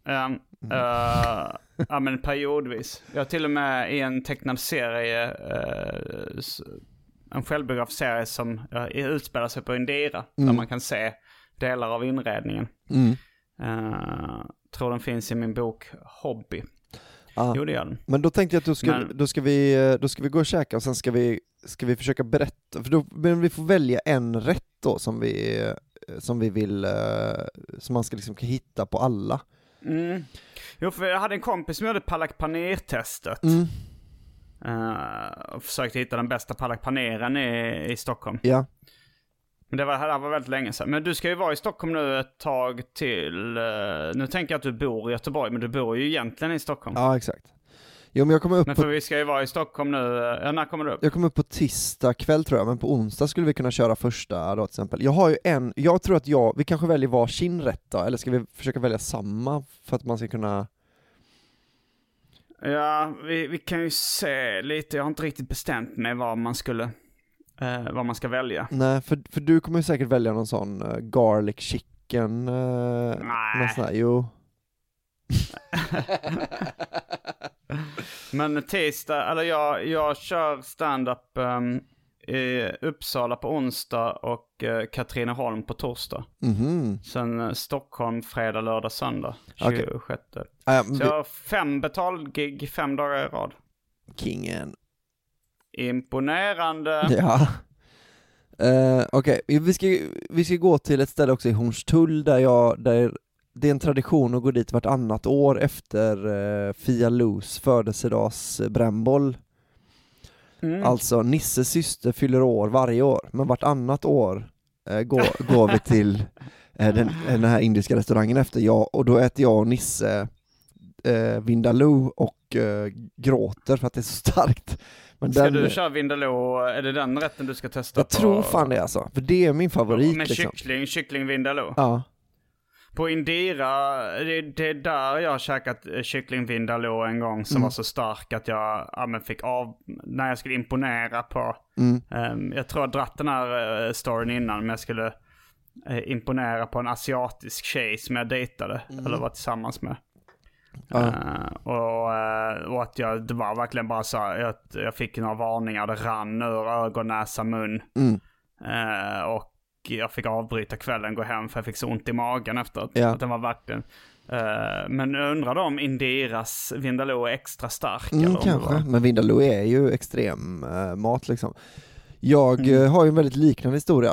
Um, uh, *laughs* ja men periodvis. Jag har till och med i en tecknad serie, uh, en självbiografisk serie som uh, utspelar sig på Indira. Där Mm. man kan se delar av inredningen. Mm. Uh, tror den finns i min bok Hobby. Ja. Jo, det gör den. Men då tänkte jag att då ska, Men- då ska, vi, eh, då ska vi gå och käka och sen ska vi, ska vi försöka berätta, för då, men vi får välja en rätt då som vi, eh, som vi vill, som man ska liksom hitta på alla. Mm. Jo, för jag hade en kompis som gjorde palak paner-testet. Mm. Eh, och försökte hitta den bästa palak paneren i, i Stockholm. Ja. Men det var, det här var väldigt länge sedan. Men du ska ju vara i Stockholm nu ett tag till. eh, nu tänker jag att du bor i Göteborg, men du bor ju egentligen i Stockholm. Ja, exakt. Jo men jag kommer upp Men på, för vi ska ju vara i Stockholm nu. eh, Ja, när kommer du upp? jag kommer upp på tisdag kväll tror jag, men på onsdag skulle vi kunna köra första då till exempel. Jag har ju en, jag tror att jag, vi kanske väljer varsin rätt då, eller ska vi försöka välja samma för att man ska kunna Ja, vi, vi kan ju se lite. Jag har inte riktigt bestämt mig vad man skulle, eh, vad man ska välja. Nej, för, för du kommer ju säkert välja någon sån eh, garlic chicken, uh, Nej. sån här, jo. *laughs* Men tisdag, eller jag, jag kör stand-up ehm, i Uppsala på onsdag och uh, Katrineholm på torsdag. Mhm. Sen eh, Stockholm fredag, lördag, söndag. Okej. 26. Ja, Så vi- jag har fem betalgig fem dagar i rad. Kingen. Imponerande. *laughs* Ja. Uh, Okej, vi, ska, vi ska gå till ett ställe också i Hornstull där jag, där det är en tradition att gå dit vartannat år efter uh, Fia Lus födelsedagsbrännboll. Mm. Alltså Nisses syster fyller år varje år, men vartannat år eh, går, går vi till eh, den, den här indiska restaurangen efter, jag, och då äter jag och Nisse eh, Vindaloo och eh, gråter för att det är så starkt. Men Ska den, du köra Vindaloo? Är det den rätten du ska testa? jag på? tror fan det alltså, för det är min favorit Med liksom. kyckling, kyckling Vindaloo? Ja. På Indira, det, det är där jag har käkat eh, kyckling Vindaloo en gång som Mm. var så stark att jag ja, fick av, när jag skulle imponera på, Mm. ehm, jag tror jag dratt den här uh, storyn innan, men jag skulle eh, imponera på en asiatisk tjej som jag dejtade, eller var tillsammans med. Ja. Eh, och, eh, och att jag, det var verkligen bara så här, att jag fick några varningar, det rann ur ögon, näsa, mun. Mm. Eh, och jag fick avbryta kvällen, gå hem för jag fick så ont i magen efteråt. Ja. Att den var verkligen... Eh, men jag undrade om Indiras Vindaloo är extra stark? Mm, kanske, men Vindaloo är ju extrem eh, mat liksom. Jag Mm. har ju en väldigt liknande historia.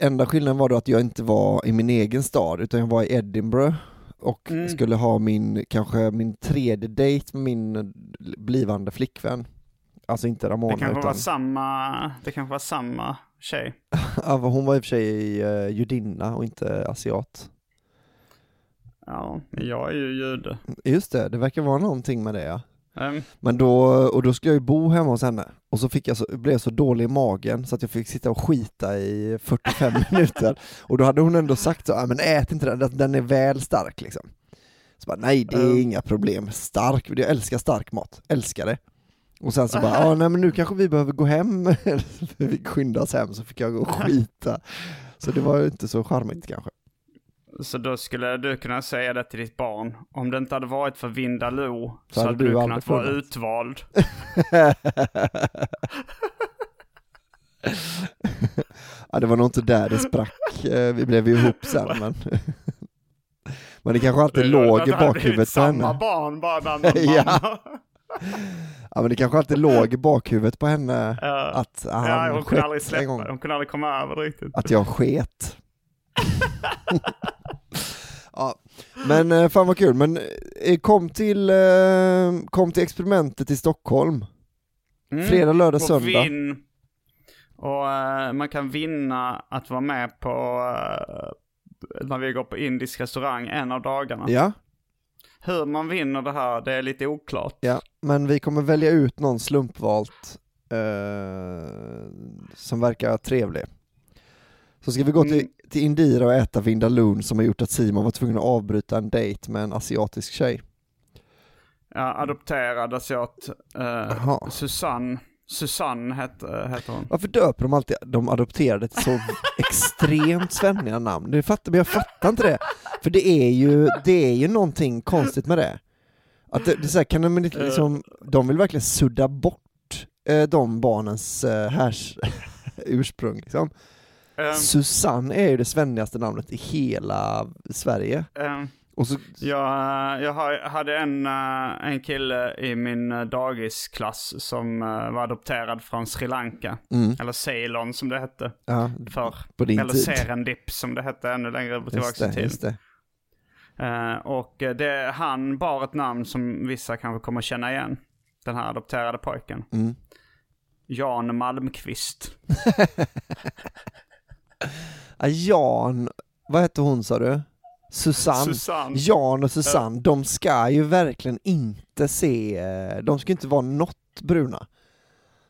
Enda skillnaden var då att jag inte var i min egen stad, utan jag var i Edinburgh och Mm. skulle ha min, kanske min tredje dejt med min eh, blivande flickvän. Alltså inte Ramona Det kanske utan, var samma, det kanske var samma tjej. *laughs* ja, hon var i och för sig uh, judinna och inte asiat. Ja, jag är ju jude. Just det, det verkar vara någonting med det ja. Ehm, Men då, och då skulle jag ju bo hemma hos henne, och så, fick jag så, blev jag så dålig i magen så att jag fick sitta och skita i 45 *laughs* minuter, och då hade hon ändå sagt så, "Ja, men ät inte den, den är väl stark liksom. Så bara, nej det är Mm. inga problem, stark, jag älskar stark mat, älskar det. Och sen så bara, *laughs* ja nej men nu kanske vi behöver gå hem, *laughs* vi fick skynda oss hem så fick jag gå och skita. Så det var ju inte så charmigt kanske. Så då skulle du kunna säga det till ditt barn. Om det inte hade varit för Vindaloo så, hade hade du du kunnat vara utvald. *laughs* ja, det var nog inte där det sprack, Eh, vi blev ju ihop sen men *laughs* Men det kanske alltid låg i Det hade blivit bakhuvudet på samma henne. barn bara andra *laughs* Ja. Ja men det kanske alltid låg i bakhuvudet på henne Ja. att han ja, hon kunde aldrig en släppa gång. Hon kunde aldrig komma över det riktigt. Att jag sket. *laughs* ja, men eh, fan vad kul. Men eh, kom till, eh, kom till experimentet i Stockholm. Mm. Fredag, lördag, Och söndag. Vinn. Och eh, man kan vinna att vara med på eh, när vi går på indisk restaurang en av dagarna. Ja, Hur man vinner det här, det är lite oklart. ja, men vi kommer välja ut någon slumpvalt eh, som verkar trevlig. Så ska vi gå till, Mm. Till Indira och äta Vindaloo som har gjort att Simon var tvungen att avbryta en dejt med en asiatisk tjej. Ja, adopterad asiat. Jaha. Susanne. Susanne hette, heter hon. Varför döper de alltid de adopterade till så extremt svenniga namn? Det fattar, men jag fattar inte det. För det är ju, det är ju någonting konstigt med det. Att det, det är så här, kan de liksom, de vill verkligen sudda bort eh, de barnens eh, härs, *laughs* ursprung liksom. Ehm, Susanne är ju det svennigaste namnet i hela Sverige. ehm, Och så, Jag, jag har, hade en, eh, en kille i min eh, dagisklass som eh, var adopterad från Sri Lanka. Mm. Eller Ceylon som det hette ja, din Eller tid. Serendip som det hette ännu längre tillbaka i tiden. Eh, och eh, det, han bar ett namn som vissa kanske kommer känna igen. Den här adopterade pojken. Mm. Jan Malmqvist. *laughs* Ja, Jan, vad hette hon sa du? Susanne. Susanne. Jan och Susanne, de ska ju verkligen inte se, eh, de ska inte vara något bruna.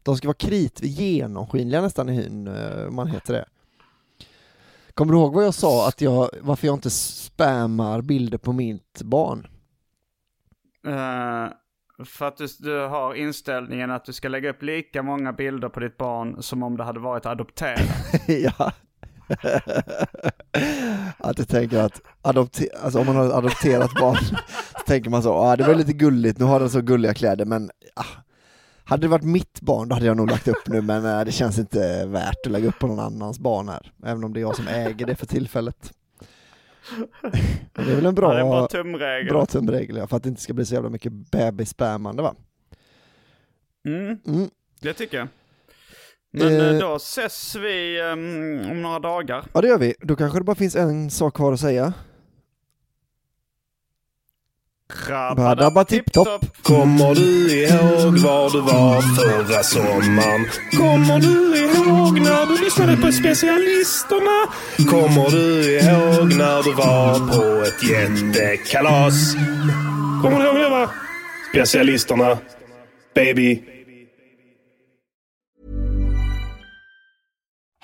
De ska vara krit, genomskinliga nästan i hyn, eh, man heter det. Kommer du ihåg vad jag sa, att jag, varför jag inte spammar bilder på mitt barn? Eh, för att du, du har inställningen att du ska lägga upp lika många bilder på ditt barn som om det hade varit adopterat. *laughs* ja. *laughs* att jag tänker att adopte- alltså om man har ett adopterat barn så tänker man så, ah, det var lite gulligt, nu har den så gulliga kläder men ah, hade det varit mitt barn då hade jag nog lagt upp nu men eh, det känns inte värt att lägga upp på någon annans barn här, även om det är jag som äger det för tillfället. Det är väl en bra, Ja, en bra tumregel. bra tumregel ja, för att det inte ska bli så jävla mycket bebisspammande va? Mm, Mm. det tycker jag. Men Eh. eh, då ses vi ehm, om några dagar. Ja det gör vi, då kanske det bara finns en sak kvar att säga. Badabba tipptopp. Kommer du ihåg var du var förra sommaren? Kommer du ihåg när du lyssnade på specialisterna? Kommer du ihåg när du var på ett jättekalas? Kommer du ihåg det va? Specialisterna. Baby.